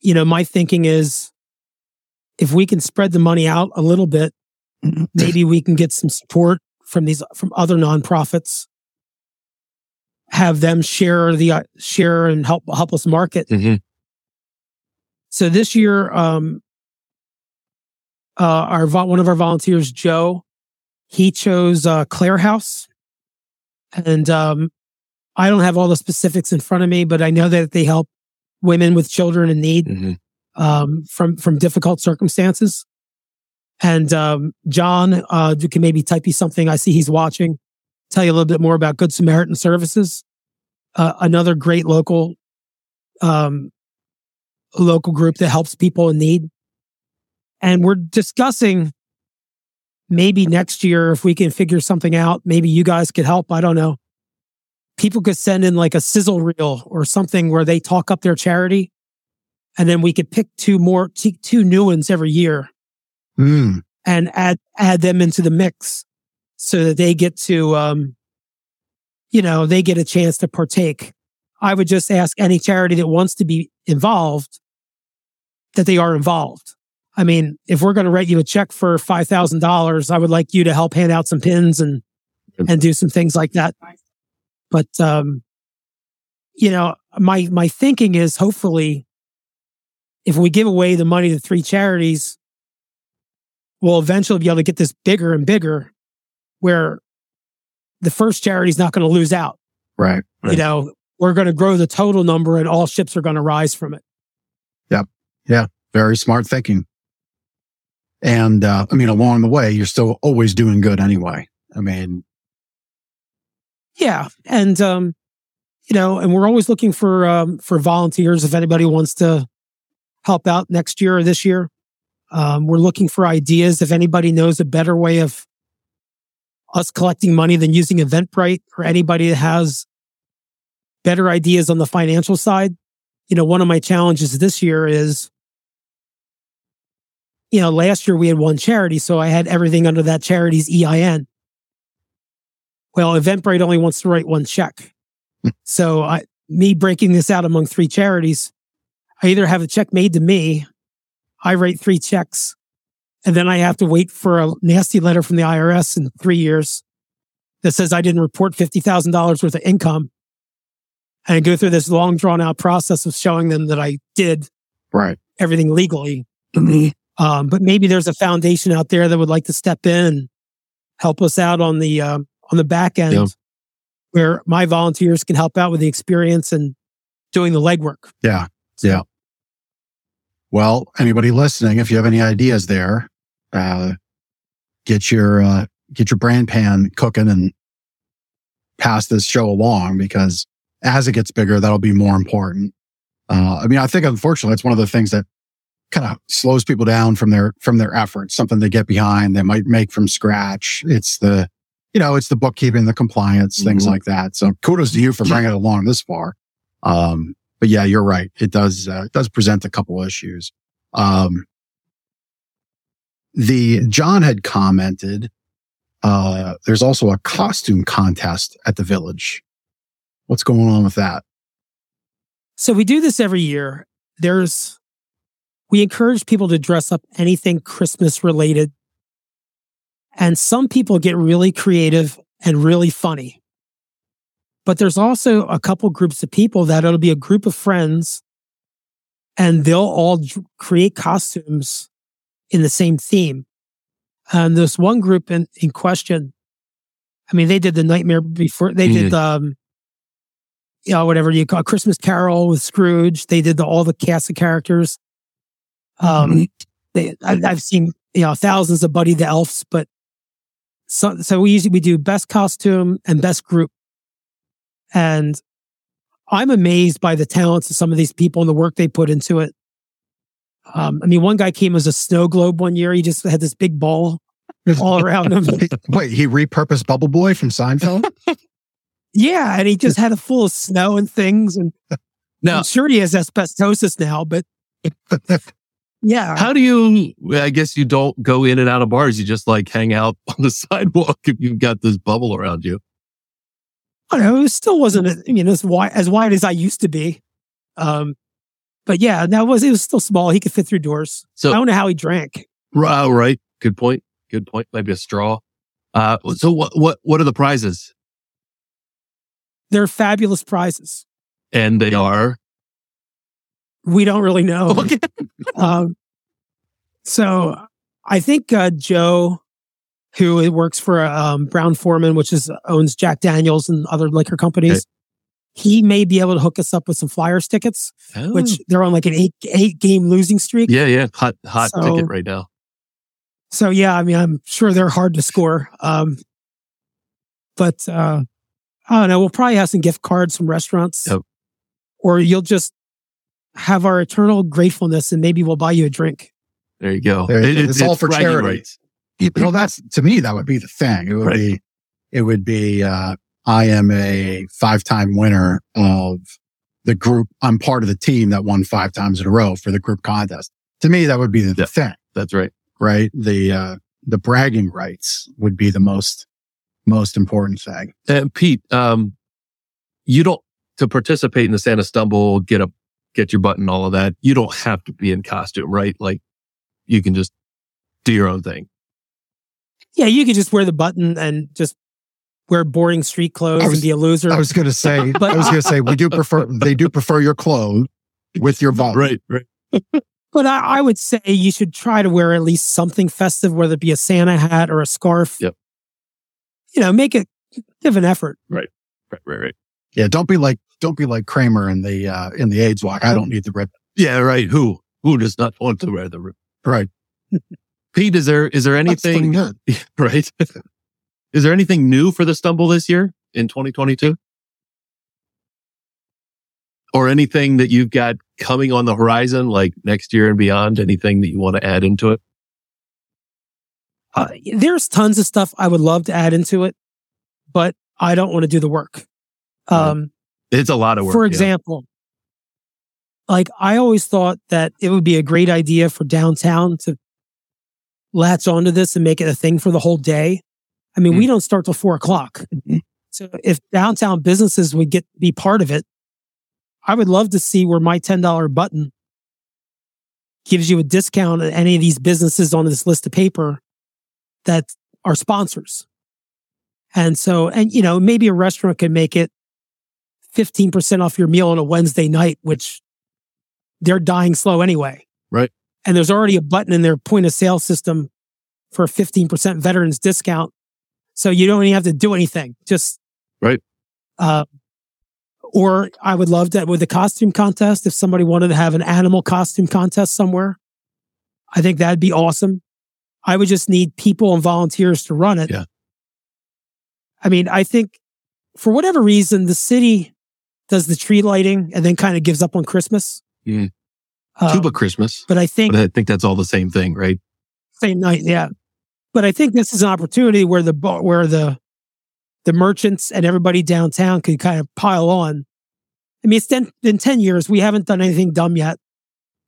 you know, my thinking is if we can spread the money out a little bit, maybe we can get some support from these from other nonprofits. Have them share the uh, share and help help us market. Mm-hmm. So this year, um, uh, our one of our volunteers, Joe, he chose uh, Clare House, and um, I don't have all the specifics in front of me, but I know that they help women with children in need Mm-hmm. um, from from difficult circumstances. And um, John, uh, you can maybe type you something. I see he's watching. Tell you a little bit more about Good Samaritan Services, uh, another great local um, local group that helps people in need. And we're discussing maybe next year if we can figure something out. Maybe you guys could help. I don't know. People could send in like a sizzle reel or something where they talk up their charity, and then we could pick two more, two new ones every year. Mm, and add add them into the mix so that they get to um you know they get a chance to partake. I would just ask any charity that wants to be involved that they are involved. I mean if we're going to write you a check for $5000 i would like you to help hand out some pins and and do some things like that but um you know my my thinking is hopefully if we give away the money to three charities we'll eventually be able to get this bigger and bigger where the first charity is not going to lose out. right. You know, we're going to grow the total number and all ships are going to rise from it. Yep. Yeah. Very smart thinking. And, uh, I mean, along the way, you're still always doing good anyway. I mean, Yeah. And, um, you know, and we're always looking for, um, for volunteers. If anybody wants to help out next year or this year, um, we're looking for ideas. If anybody knows a better way of us collecting money than using Eventbrite or anybody that has better ideas on the financial side, you know, one of my challenges this year is, you know, last year we had one charity, so I had everything under that charity's EIN. Well, Eventbrite only wants to write one check. so I, me breaking this out among three charities, I either have a check made to me, I write three checks, and then I have to wait for a nasty letter from the IRS in three years that says I didn't report $50,000 worth of income. And I go through this long drawn out process of showing them that I did right. everything legally. To me. Um, but maybe there's a foundation out there that would like to step in and help us out on the um, on the back end, Yeah. where my volunteers can help out with the experience and doing the legwork. Yeah. Yeah. Well, anybody listening, if you have any ideas there, uh, get your, uh, get your brand pan cooking and pass this show along because as it gets bigger, that'll be more important. Uh, I mean, I think unfortunately, it's one of the things that kind of slows people down from their, from their efforts, something they get behind, they might make from scratch. It's the, you know, it's the bookkeeping, the compliance, mm-hmm. things like that. So kudos to you for bringing it along this far. Um, but yeah, you're right. It does, uh, it does present a couple issues. Um, the John had commented, uh, there's also a costume contest at the village. What's going on with that? So we do this every year. There's, we encourage people to dress up anything Christmas related. And some people get really creative and really funny. But there's also a couple groups of people that it'll be a group of friends and they'll all create costumes in the same theme. And this one group in, in question, I mean, they did the nightmare before they did, um, you know, whatever you call Christmas Carol with Scrooge. They did the, all the cast of characters. Um, mm-hmm. they, I, I've seen, you know, thousands of Buddy the Elves, but so, so we usually, we do best costume and best group. And I'm amazed by the talents of some of these people and the work they put into it. Um, I mean, one guy came as a snow globe one year. He just had this big ball all around him. Wait, he repurposed Bubble Boy from Seinfeld? yeah, and he just had a full of snow and things. And now, I'm sure he has asbestosis now, but yeah. How do you? I guess you don't go in and out of bars. You just like hang out on the sidewalk if you've got this bubble around you. I don't know. It still wasn't, you know, as wide as wide as I used to be. Um, but yeah, that was it was still small. He could fit through doors. So I don't know how he drank. Uh, right. Good point. Good point. Maybe a straw. Uh, so what what what are the prizes? They're fabulous prizes. And they are. We don't really know. Okay. um, so I think uh, Joe who works for um, Brown-Forman, which is owns Jack Daniels and other liquor companies. Okay. He may be able to hook us up with some Flyers tickets, oh. which they're on like an eight eight game losing streak. Yeah, yeah, hot hot so, ticket right now. So yeah, I mean, I'm sure they're hard to score. Um, but uh, I don't know. We'll probably have some gift cards from restaurants, yep. or you'll just have our eternal gratefulness, and maybe we'll buy you a drink. There you go. There, it, it's, it's, all for charity. Rights you know, that's to me, that would be the thing. It would right. be, it would be, uh, I am a five time winner of the group. I'm part of the team that won five times in a row for the group contest. To me, that would be the, yeah, thing. That's right. Right. The, uh, the bragging rights would be the most, most important thing. And Pete, um, you don't, to participate in the Santa Stumble, get a, get your button, all of that. You don't have to be in costume, right? Like you can just do your own thing. Yeah, you could just wear the button and just wear boring street clothes was, and be a loser. I was going to say, but, I was going to say, we do prefer, they do prefer your clothes with your button. Right, right. but I, I, would say you should try to wear at least something festive, whether it be a Santa hat or a scarf. Yep. You know, make it, give an effort. Right, right, right, right. Yeah, don't be like, don't be like Kramer in the, uh, in the AIDS walk. I don't need the ribbon. Yeah, right. Who, who does not want to wear the ribbon? Right. Pete, is there is there anything right? is there anything new for the stumble this year in 2022? Or anything that you've got coming on the horizon, like next year and beyond? Anything that you want to add into it? Uh, there's tons of stuff I would love to add into it, but I don't want to do the work. Um, it's a lot of work. For example, yeah. like I always thought that it would be a great idea for downtown to latch onto this and make it a thing for the whole day. I mean, mm. we don't start till four o'clock. Mm-hmm. So if downtown businesses would get be part of it, I would love to see where my $10 button gives you a discount at any of these businesses on this list of paper that are sponsors. And so, and you know, maybe a restaurant can make it 15% off your meal on a Wednesday night, which they're dying slow anyway. Right and there's already a button in their point of sale system for a 15% veterans discount. So you don't even have to do anything. Just right. Uh, Or I would love that with the costume contest, if somebody wanted to have an animal costume contest somewhere, I think that'd be awesome. I would just need people and volunteers to run it. Yeah. I mean, I think for whatever reason, the city does the tree lighting and then kind of gives up on Christmas. Mm. Uh, Tuba Christmas. but I think But I think that's all the same thing, right? same night, yeah. But I think this is an opportunity where the where the the merchants and everybody downtown could kind of pile on. I mean, it's ten, been ten years. We haven't done anything dumb yet.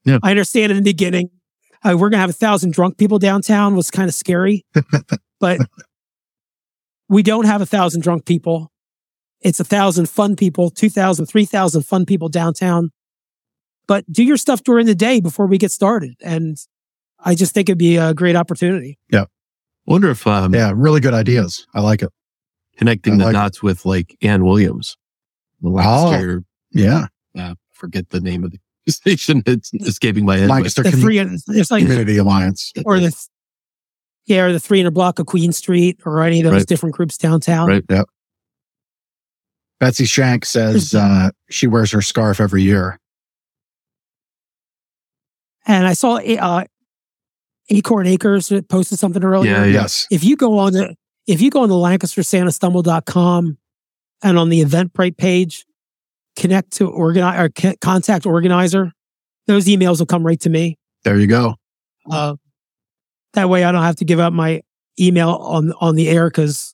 Yeah. I understand in the beginning, uh, we're gonna have a thousand drunk people downtown was kind of scary, but we don't have a thousand drunk people. It's a thousand fun people, 2,000, 3,000 fun people downtown. But do your stuff during the day before we get started. And I just think it'd be a great opportunity. Yeah. Wonder if um, Yeah, really good ideas. I like it. connecting I the like it. dots with like Ann Williams, the Lancaster, Yeah. uh, forget the name of the station. It's escaping my head. but- Lancaster The Commu- three, it's like, Community Alliance. or the, yeah, or the 300 block of Queen Street or any of those Right. different groups downtown. Right. Betsy Shank says uh, she wears her scarf every year. And I saw uh, Acorn Acres posted something earlier. Yeah, yeah. Yes. If you go on the, if you go on the LancasterSantaStumble.com and on the Eventbrite page, connect to organize or contact organizer, those emails will come right to me. There you go. Uh, that way I don't have to give out my email on, on the air because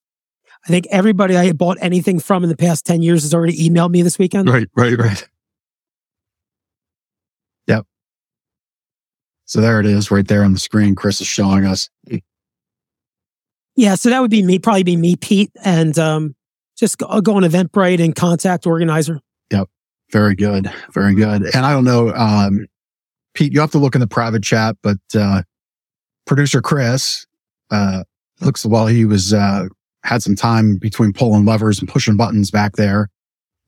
I think everybody I bought anything from in the past 10 years has already emailed me this weekend. Right, right, right. Yep. So there it is right there on the screen. Chris is showing us. Yeah. So that would be me, probably be me, Pete, and, um, just go, go on Eventbrite and contact organizer. Yep. Very good. Very good. And I don't know, um, Pete, you have to look in the private chat, but, uh, producer Chris, uh, looks while he was, uh, had some time between pulling levers and pushing buttons back there,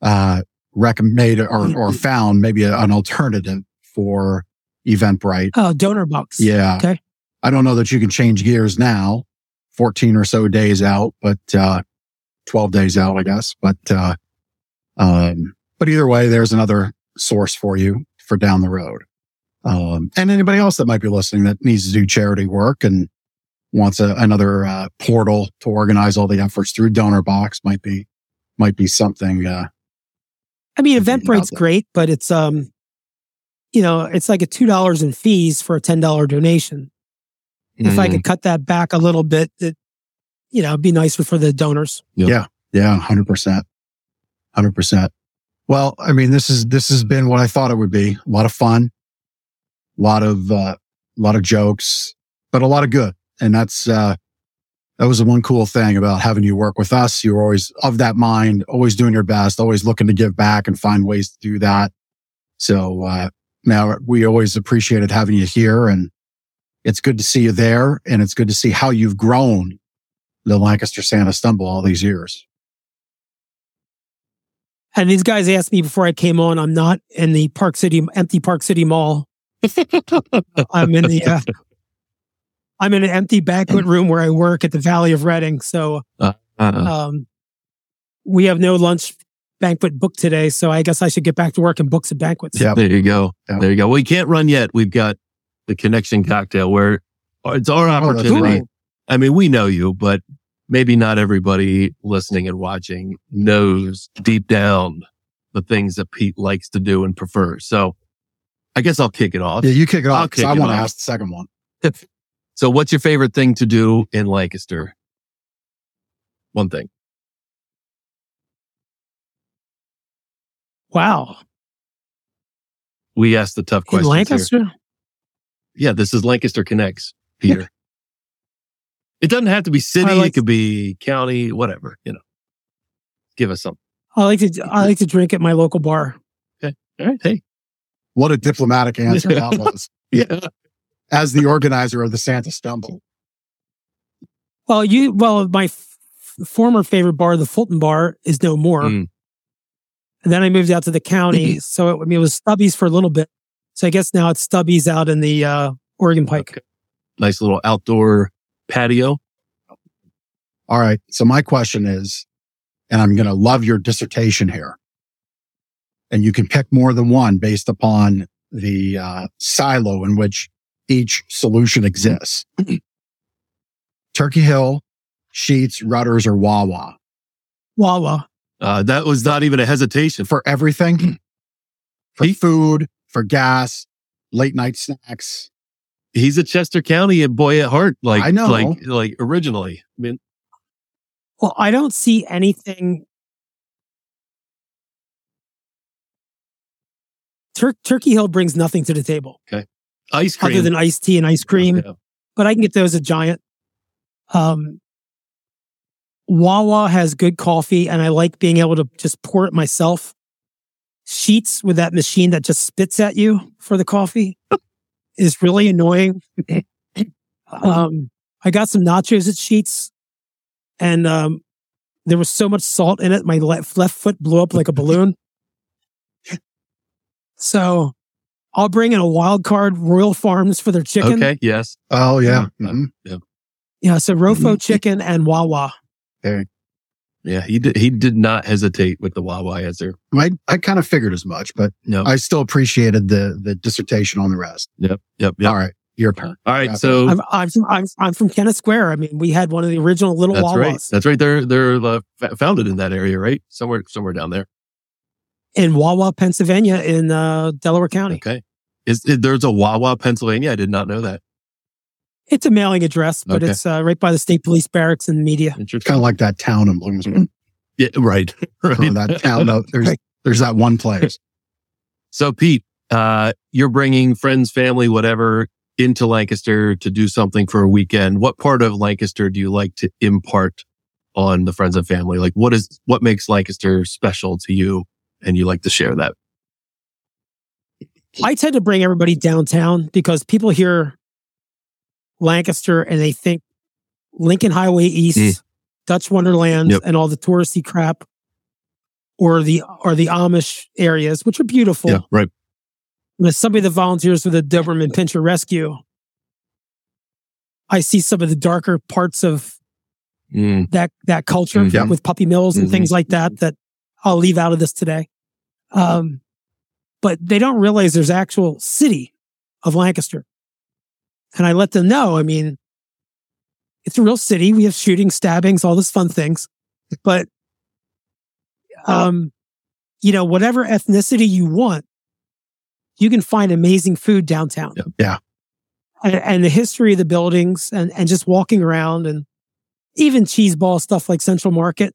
uh, recommended or, or found maybe a, an alternative for Eventbrite. Oh, donor box. Yeah. Okay. I don't know that you can change gears now, 14 or so days out, but, uh, 12 days out, I guess. But, uh, um, but either way, there's another source for you for down the road. Um, and anybody else that might be listening that needs to do charity work and wants a, another, uh, portal to organize all the efforts through donor box might be, might be something, uh, I mean, Eventbrite's great, but it's um, you know, it's like a two dollars in fees for a ten dollar donation. If I Mm, could cut that back a little bit, it you know, it'd be nicer for the donors. Yeah yeah, hundred percent, hundred percent. Well, I mean, this is this has been what I thought it would be. A lot of fun, a lot of uh, a lot of jokes, but a lot of good. And that's uh, that was the one cool thing about having you work with us. You were always of that mind, always doing your best, always looking to give back and find ways to do that. So uh, now we always appreciated having you here, and it's good to see you there, and it's good to see how you've grown the Lancaster Santa Stumble all these years. And these guys asked me before I came on, I'm not in the Park City empty Park City Mall. I'm in the uh, I'm in an empty banquet room where I work at the Valley of Reading. So uh, um, we have no lunch banquet booked today. So I guess I should get back to work and book some banquets. Yeah. there you go. Yeah. There you go. Well, you can't run yet. We've got the connection cocktail where it's our Oh, opportunity. right. I mean, we know you, but maybe not everybody listening and watching knows deep down the things that Pete likes to do and prefers. So I guess I'll kick it off. Yeah, you kick it I'll off. 'cause kick I it want to ask the second one. So what's your favorite thing to do in Lancaster? One thing. Wow. We asked the tough In questions. here. Yeah, this is Lancaster Connects, Peter. It doesn't have to be city. Like- it could be county, whatever, you know. Give us something. I like to I like to drink at my local bar. Okay. All right. Hey. What a diplomatic answer that was. Yeah. As the organizer of the Santa Stumble. Well, you well, my f- former favorite bar, the Fulton Bar, is no more. Mm. And then I moved out to the county, so it, I mean, it was Stubby's for a little bit. So I guess now it's Stubby's out in the uh, Oregon Pike. Okay. Nice little outdoor patio. All right. So my question is, and I'm going to love your dissertation here. and you can pick more than one based upon the uh, silo in which each solution exists. Turkey Hill, Sheetz, Rutter's, or Wawa Wawa. Uh, that was not even a hesitation. for everything, for He- food, for gas, late night snacks. He's a Chester County boy at heart. Like I know. like like originally. I mean, Well, I don't see anything. Tur- Turkey Hill brings nothing to the table ice cream. other than iced tea and ice cream, Yeah. but I can get those at Giant. Um, Wawa has good coffee, and I like being able to just pour it myself. Sheetz with that machine that just spits at you for the coffee is really annoying. um, I got some nachos at Sheetz, and um, there was so much salt in it, my left, left foot blew up like a balloon. so I'll bring in a wild card Royal Farms for their chicken. Okay. Yes. Oh yeah. Yeah. Mhm. Yeah, so Mm-hmm. Rofo chicken and Wawa. There. Yeah. He did. He did not hesitate with the Wawa answer. I, I kind of figured as much, but No. I still appreciated the the dissertation on the rest. Yep. Yep. Yep. All right, your turn. All right. Yeah. So I'm, I'm, from, I'm, I'm from Kennett Square. I mean, we had one of the original little that's Wawas right. That's right. They're they're uh, founded in that area, right? Somewhere somewhere down there. In Wawa, Pennsylvania, in uh, Delaware County. Okay. Is, is there's a Wawa, Pennsylvania? I did not know that. It's a mailing address, but Okay. it's uh, right by the state police barracks and media. It's kind of like that town in Bloomsburg. Yeah. Right. Or right. that town. no, there's Right. there's that one place. So Pete, uh, you're bringing friends, family, whatever into Lancaster to do something for a weekend. What part of Lancaster do you like to impart on the friends and family? Like what is, what makes Lancaster special to you? And you like to share that. I tend to bring everybody downtown because people hear Lancaster and they think Lincoln Highway East, Mm. Dutch Wonderland, Yep. and all the touristy crap, or the or the Amish areas, which are beautiful. Yeah. Right. And as somebody that volunteers for the Doberman Pinscher Rescue, I see some of the darker parts of Mm, that that culture. Yeah. with puppy mills and Mhm. things like that that I'll leave out of this today. Um, but they don't realize there's actual city of Lancaster. And I let them know, I mean, it's a real city. We have shootings, stabbings, all those fun things. But um, you know, whatever ethnicity you want, you can find amazing food downtown. Yeah. Yeah. And, and the history of the buildings and, and just walking around and even cheese ball stuff like Central Market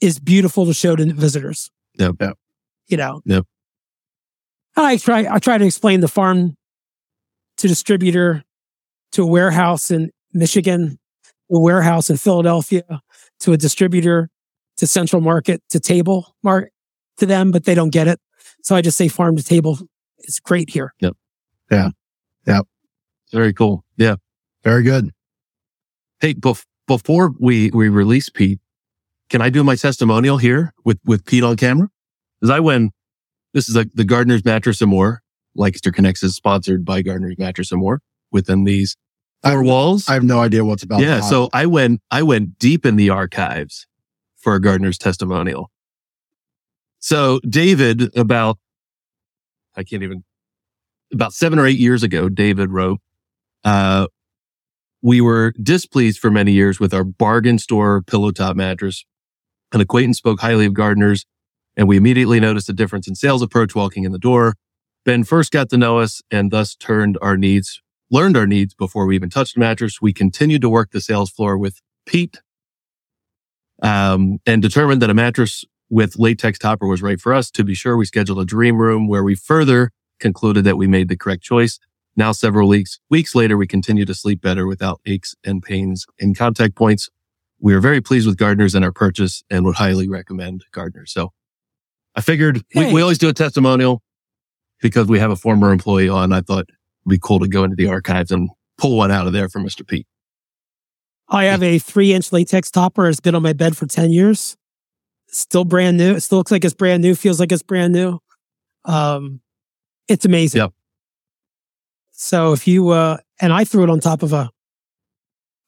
is beautiful to show to visitors. Yep. Yep. You know. Yep. I try I try to explain the farm to distributor to a warehouse in Michigan, a warehouse in Philadelphia, to a distributor, to Central Market, to table market to them, but they don't get it. So I just say farm to table is great here. Yep. Yeah. Yep. Very cool. Yeah. Very good. Hey, bef- before we, we release Pete, can I do my testimonial here with, with Pete on camera? Cause I went, this is like the Gardner's Mattress and More. Lancaster Connects is sponsored by Gardner's Mattress and More within these four I- walls. I have no idea what's about. yeah. that. So I went, I went deep in the archives for a Gardner's testimonial. So David, about, I can't even, about seven or eight years ago, David wrote, uh, we were displeased for many years with our bargain store pillow top mattress. An acquaintance spoke highly of gardners and we immediately noticed a difference in sales approach walking in the door. Ben first got to know us and thus turned our needs, learned our needs before we even touched the mattress. We continued to work the sales floor with Pete, um, and determined that a mattress with latex topper was right for us. To be sure, we scheduled a dream room where we further concluded that we made the correct choice. Now, several weeks, weeks later, we continue to sleep better without aches and pains in contact points. We are very pleased with gardners and our purchase and would highly recommend gardners. So I figured we, Hey. we always do a testimonial because we have a former employee on. I thought it'd be cool to go into the archives and pull one out of there for Mr. Pete. I have a three inch latex topper. It's been on my bed for 10 years. Still brand new. It still looks like it's brand new, feels like it's brand new. Um, it's amazing. Yep. So if you, uh, and I threw it on top of a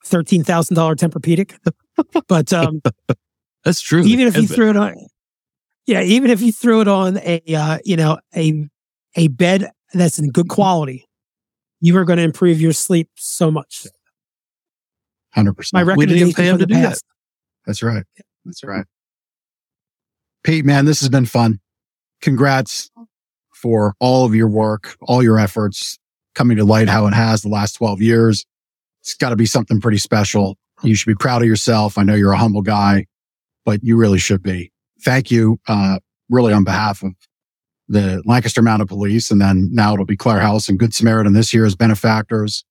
$13,000 Tempur-Pedic, but, um, That's true. even if you threw it on, Yeah, even if you throw it on a uh, you know a a bed that's in good quality, you are going to improve your sleep so much. Hundred My percent. We didn't pay him to do that. That's right. That's right. Pete, man, this has been fun. Congrats for all of your work, all your efforts coming to light how it has the last 12 years. It's got to be something pretty special. You should be proud of yourself. I know you're a humble guy, but you really should be. Thank you, uh, really on behalf of the Lancaster Mounted Police. And then now it'll be Clare House and Good Samaritan this year as benefactors.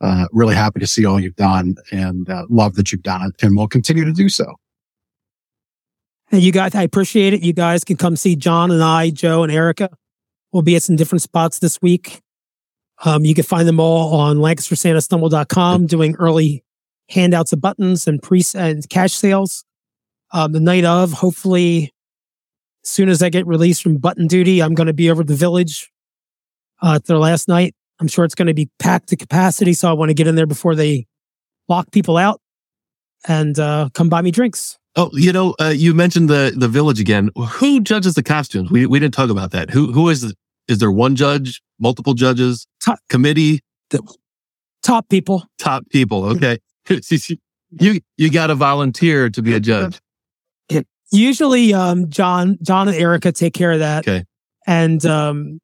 Uh, really happy to see all you've done and uh, love that you've done it and will continue to do so. You guys, I appreciate it. You guys can come see John and I, Joe and Erica. We'll be at some different spots this week. Um, you can find them all on LancasterSantaStumble.com doing early handouts of buttons and pre and cash sales. Um, the night of, hopefully, as soon as I get released from button duty, I'm going to be over at the village. Uh, it's their last night. I'm sure it's going to be packed to capacity. So I want to get in there before they lock people out and, uh, come buy me drinks. Oh, you know, uh, you mentioned the the village again. Who judges the costumes? We we didn't talk about that. Who who is the, is there one judge, multiple judges, Top- committee, Top people. top people? Okay, you you got to volunteer to be a judge. Usually um john john and erica take care of that Okay. and um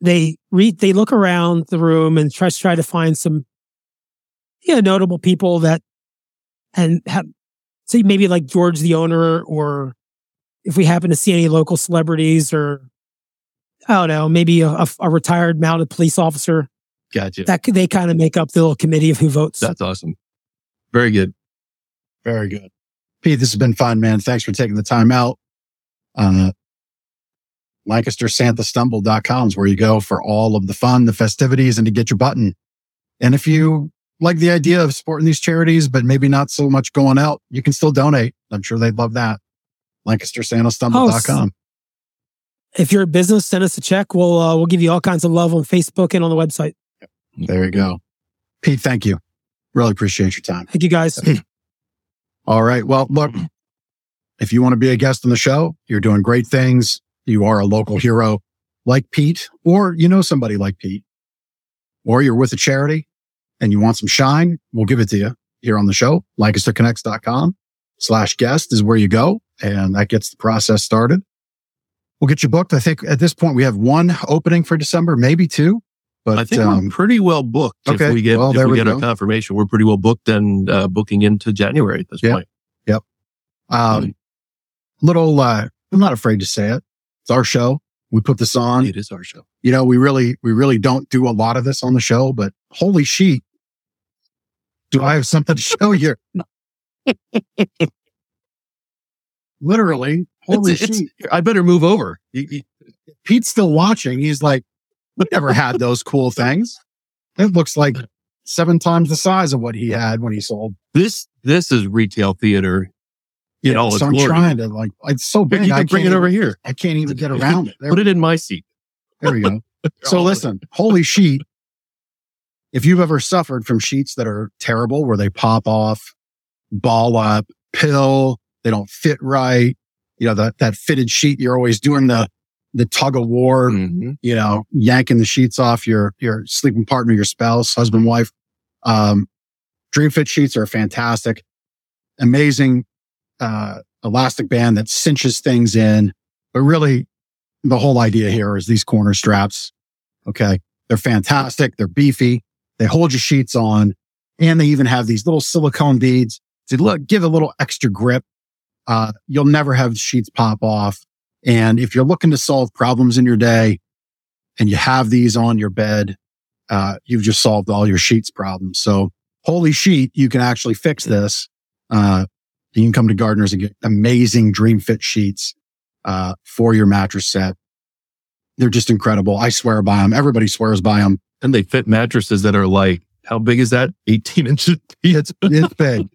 they read they look around the room and try try to find some yeah notable people that and have say maybe like george the owner or if we happen to see any local celebrities or i don't know maybe a, a, a retired mounted police officer Gotcha. that they kind of make up the little committee of who votes That's awesome. Very good. Very good. Pete, this has been fun, man. Thanks for taking the time out. Uh, LancasterSantaStumble.com is where you go for all of the fun, the festivities, and to get your button. And if you like the idea of supporting these charities, but maybe not so much going out, you can still donate. I'm sure they'd love that. LancasterSantaStumble.com. if you're a business send us a check we'll uh, we'll give you all kinds of love on facebook and on the website There you go. Pete, thank you. Really appreciate your time. thank you guys All right. Well, look, mm-hmm. if you want to be a guest on the show, you're doing great things. You are a local hero like Pete, or you know somebody like Pete, or you're with a charity and you want some shine, we'll give it to you here on the show. LancasterConnects.com slash guest is where you go. And that gets the process started. We'll get you booked. I think at this point we have one opening for December, maybe two, but I think um, we're pretty well booked. okay. If we get Well, if there we we get our confirmation, we're pretty well booked and uh, booking into January at this Yeah. point. Yep. Um, little, uh, I'm not afraid to say it. It's our show. We put this on. It is our show. you know, we really, we really don't do a lot of this on the show, but holy sheet. Do I have something to show you? Literally, holy It's- it's- sheet. I better move over. Pete's still watching. He's like, we never had those cool things. It looks like seven times the size of what he had when he sold. This this is retail theater. You know, so I'm trying to like, it's so big. You I can bring it over even- here. I can't even get around it. There, Put it in my seat. there we go. So listen, holy sheet. If you've ever suffered from sheets that are terrible, where they pop off, ball up, pill, they don't fit right, you know, that, that fitted sheet, you're always doing the, the tug of war, Mhm. you know, yanking the sheets off your, your sleeping partner, your spouse, husband, wife. Um, Dream Fit sheets are fantastic. Amazing, uh, elastic band that cinches things in, but really the whole idea here is these corner straps. Okay. They're fantastic. They're beefy. They hold your sheets on and they even have these little silicone beads to look, give a little extra grip. Uh, you'll never have sheets pop off. And if you're looking to solve problems in your day and you have these on your bed, uh, you've just solved all your sheets problems. So holy sheet, you can actually fix this. Uh, you can come to Gardners and get amazing Dream Fit sheets, uh, for your mattress set. They're just incredible. I swear by them. Everybody swears by them. And they fit mattresses that are like, how big is that? 18 inches. It's, it's big.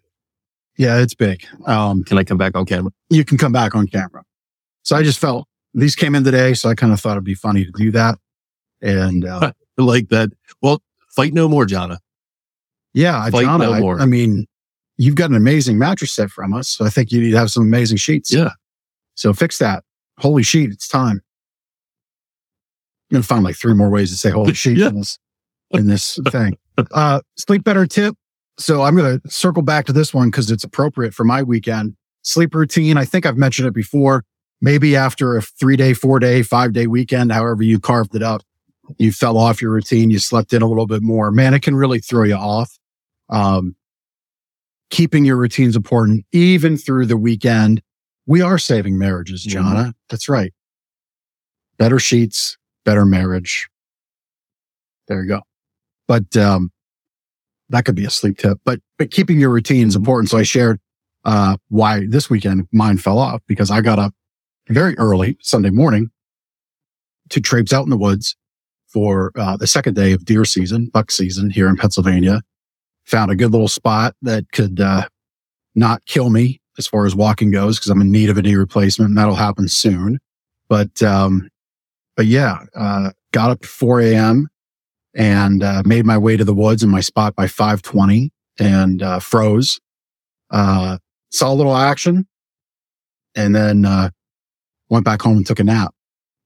Yeah, it's big. Um, Can I come back on camera? you can come back on camera. So I just felt these came in today. So I kind of thought it'd be funny to do that. And, uh, Like that. Well, fight no more, Jonna. yeah, Fight no I, more. I mean, you've got an amazing mattress set from us. So I think you need to have some amazing sheets. Yeah. So fix that. holy sheet, it's time. I'm going to find like three more ways to say holy sheet Yeah. in this, in this thing. Uh, sleep better tip. So I'm going to circle back to this one because it's appropriate for my weekend sleep routine. I think I've mentioned it before. Maybe after a three day, four day, five day weekend, however you carved it up, you fell off your routine. You slept in a little bit more. Man, it can really throw you off. Um, keeping your routines important, even through the weekend. We are saving marriages, Mhm. That's right. Better sheets, better marriage. There you go. But, um, that could be a sleep tip, but, but keeping your routine is important. So I shared, uh, why this weekend mine fell off because I got up very early Sunday morning to traipse out in the woods for, uh, the second day of deer season, buck season here in Pennsylvania. Found a good little spot that could, uh, not kill me as far as walking goes because I'm in need of a knee replacement and that'll happen soon. But, um, but yeah, uh, got up at 4 a.m. and, uh, made my way to the woods in my spot by 520 and, uh, froze, uh, saw a little action and then, uh, went back home and took a nap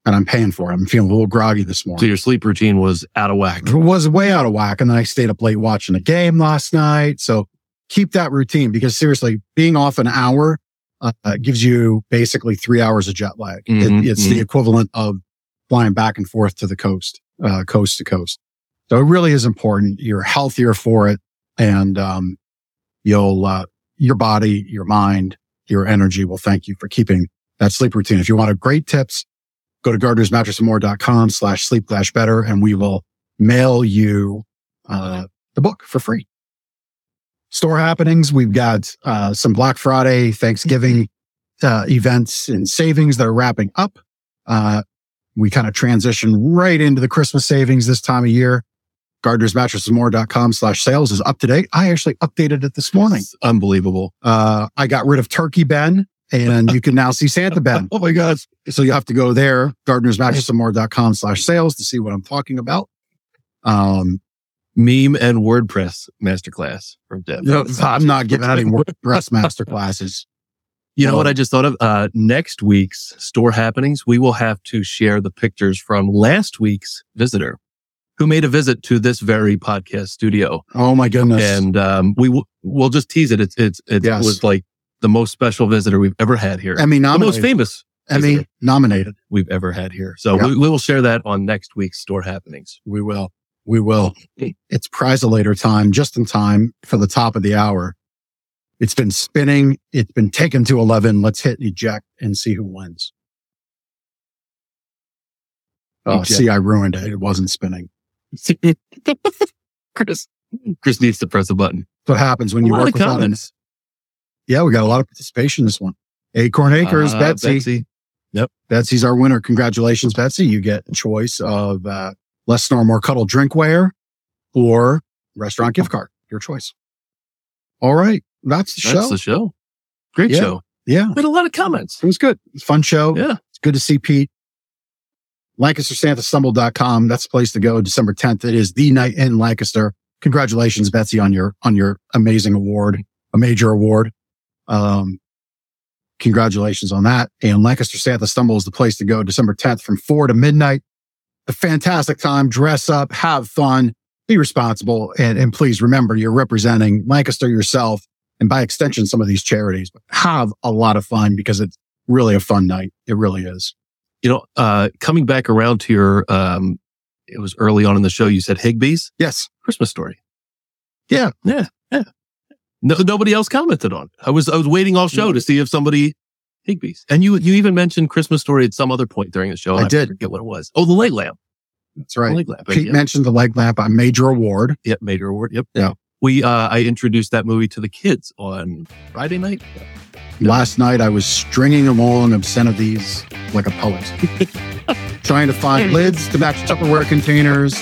and I'm paying for it. I'm feeling a little groggy this morning. So your sleep routine was out of whack. It was way out of whack. And then I stayed up late watching the game last night. So keep that routine because seriously, being off an hour uh, gives you basically three hours of jet lag. It- Mhm, it's the equivalent of flying back and forth to the coast, uh, coast to coast. So it really is important. You're healthier for it and, um, you'll, uh, your body, your mind, your energy will thank you for keeping that sleep routine. If you want a great tips, go to gardnersmattressandmore.com slash sleep dash better and we will mail you uh, the book for free. Store happenings. We've got uh, some Black Friday, Thanksgiving uh, events and savings that are wrapping up. Uh, we kind of transition right into the Christmas savings this time of year. Gardnersmattressandmore.com slash sales is up to date. I actually updated it this morning. It's unbelievable. Uh, I got rid of Turkey Ben and you can now see Santa Ben. Oh my gosh. So you have to go there, gardnersmattressandmore.com slash sales to see what I'm talking about. Um, Meme and WordPress masterclass from Deb. you know, I'm not giving out any WordPress breast master classes. You know what Um, I just thought of? Uh, next week's store happenings, we will have to share the pictures from last week's visitor who made a visit to this very podcast studio. Oh my goodness. And, um, we will, we'll just tease it. It's, it's, it Yes. was like the most special visitor we've ever had here. Emmy the most famous Emmy nominated. we've ever had here. So Yeah. we, we will share that on next week's store happenings. We will. We will. It's prizolator time, just in time for the top of the hour. It's been spinning. It's been taken to 11. Let's hit eject and see who wins. Oh, Eject. see, I ruined it. It wasn't spinning. Chris, Chris needs to press a button. That's what happens when you a lot work with an-. Yeah, we got a lot of participation in this one. Acorn Acres, Uh, Betsy. Yep. Betsy's our winner. Congratulations, Betsy. You get a choice of uh, less snore, more cuddle drinkware or restaurant gift card. Your choice. All right. That's the That's show. the show. Great Yeah. show. yeah. We had a lot of comments. It was good. It's a fun show. Yeah. It's good to see Pete. LancasterSantaStumble.com. That's the place to go. December 10th. It is the night in Lancaster. Congratulations, Betsy, on your, on your amazing award, a major award. Um, congratulations on that. And Lancaster Santa Stumble is the place to go December 10th from four to midnight. A fantastic time. Dress up, have fun, be responsible. And, and please remember you're representing Lancaster yourself and by extension, some of these charities. But have a lot of fun because it's really a fun night. It really is. You know, uh, coming back around to your, um, it was early on in the show. You said Higbee's Yes. Christmas story. Yeah. Yeah. Yeah. No, nobody else commented on it. I was, I was waiting all show to see if somebody Higbee's and you, you even mentioned Christmas story at some other point during the show. and I did. forget what it was. Oh, the leg lamp. That's The right. light lamp. Pete Yep. mentioned the leg lamp, a major award. Yep. Major award. Yep. Yeah. We, uh, I introduced that movie to the kids on Friday night. Last night I was stringing them along obscenities like a poet, trying to find lids to match Tupperware containers.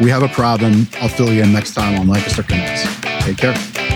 We have a problem. I'll fill you in next time on Lancaster Connects. Take care.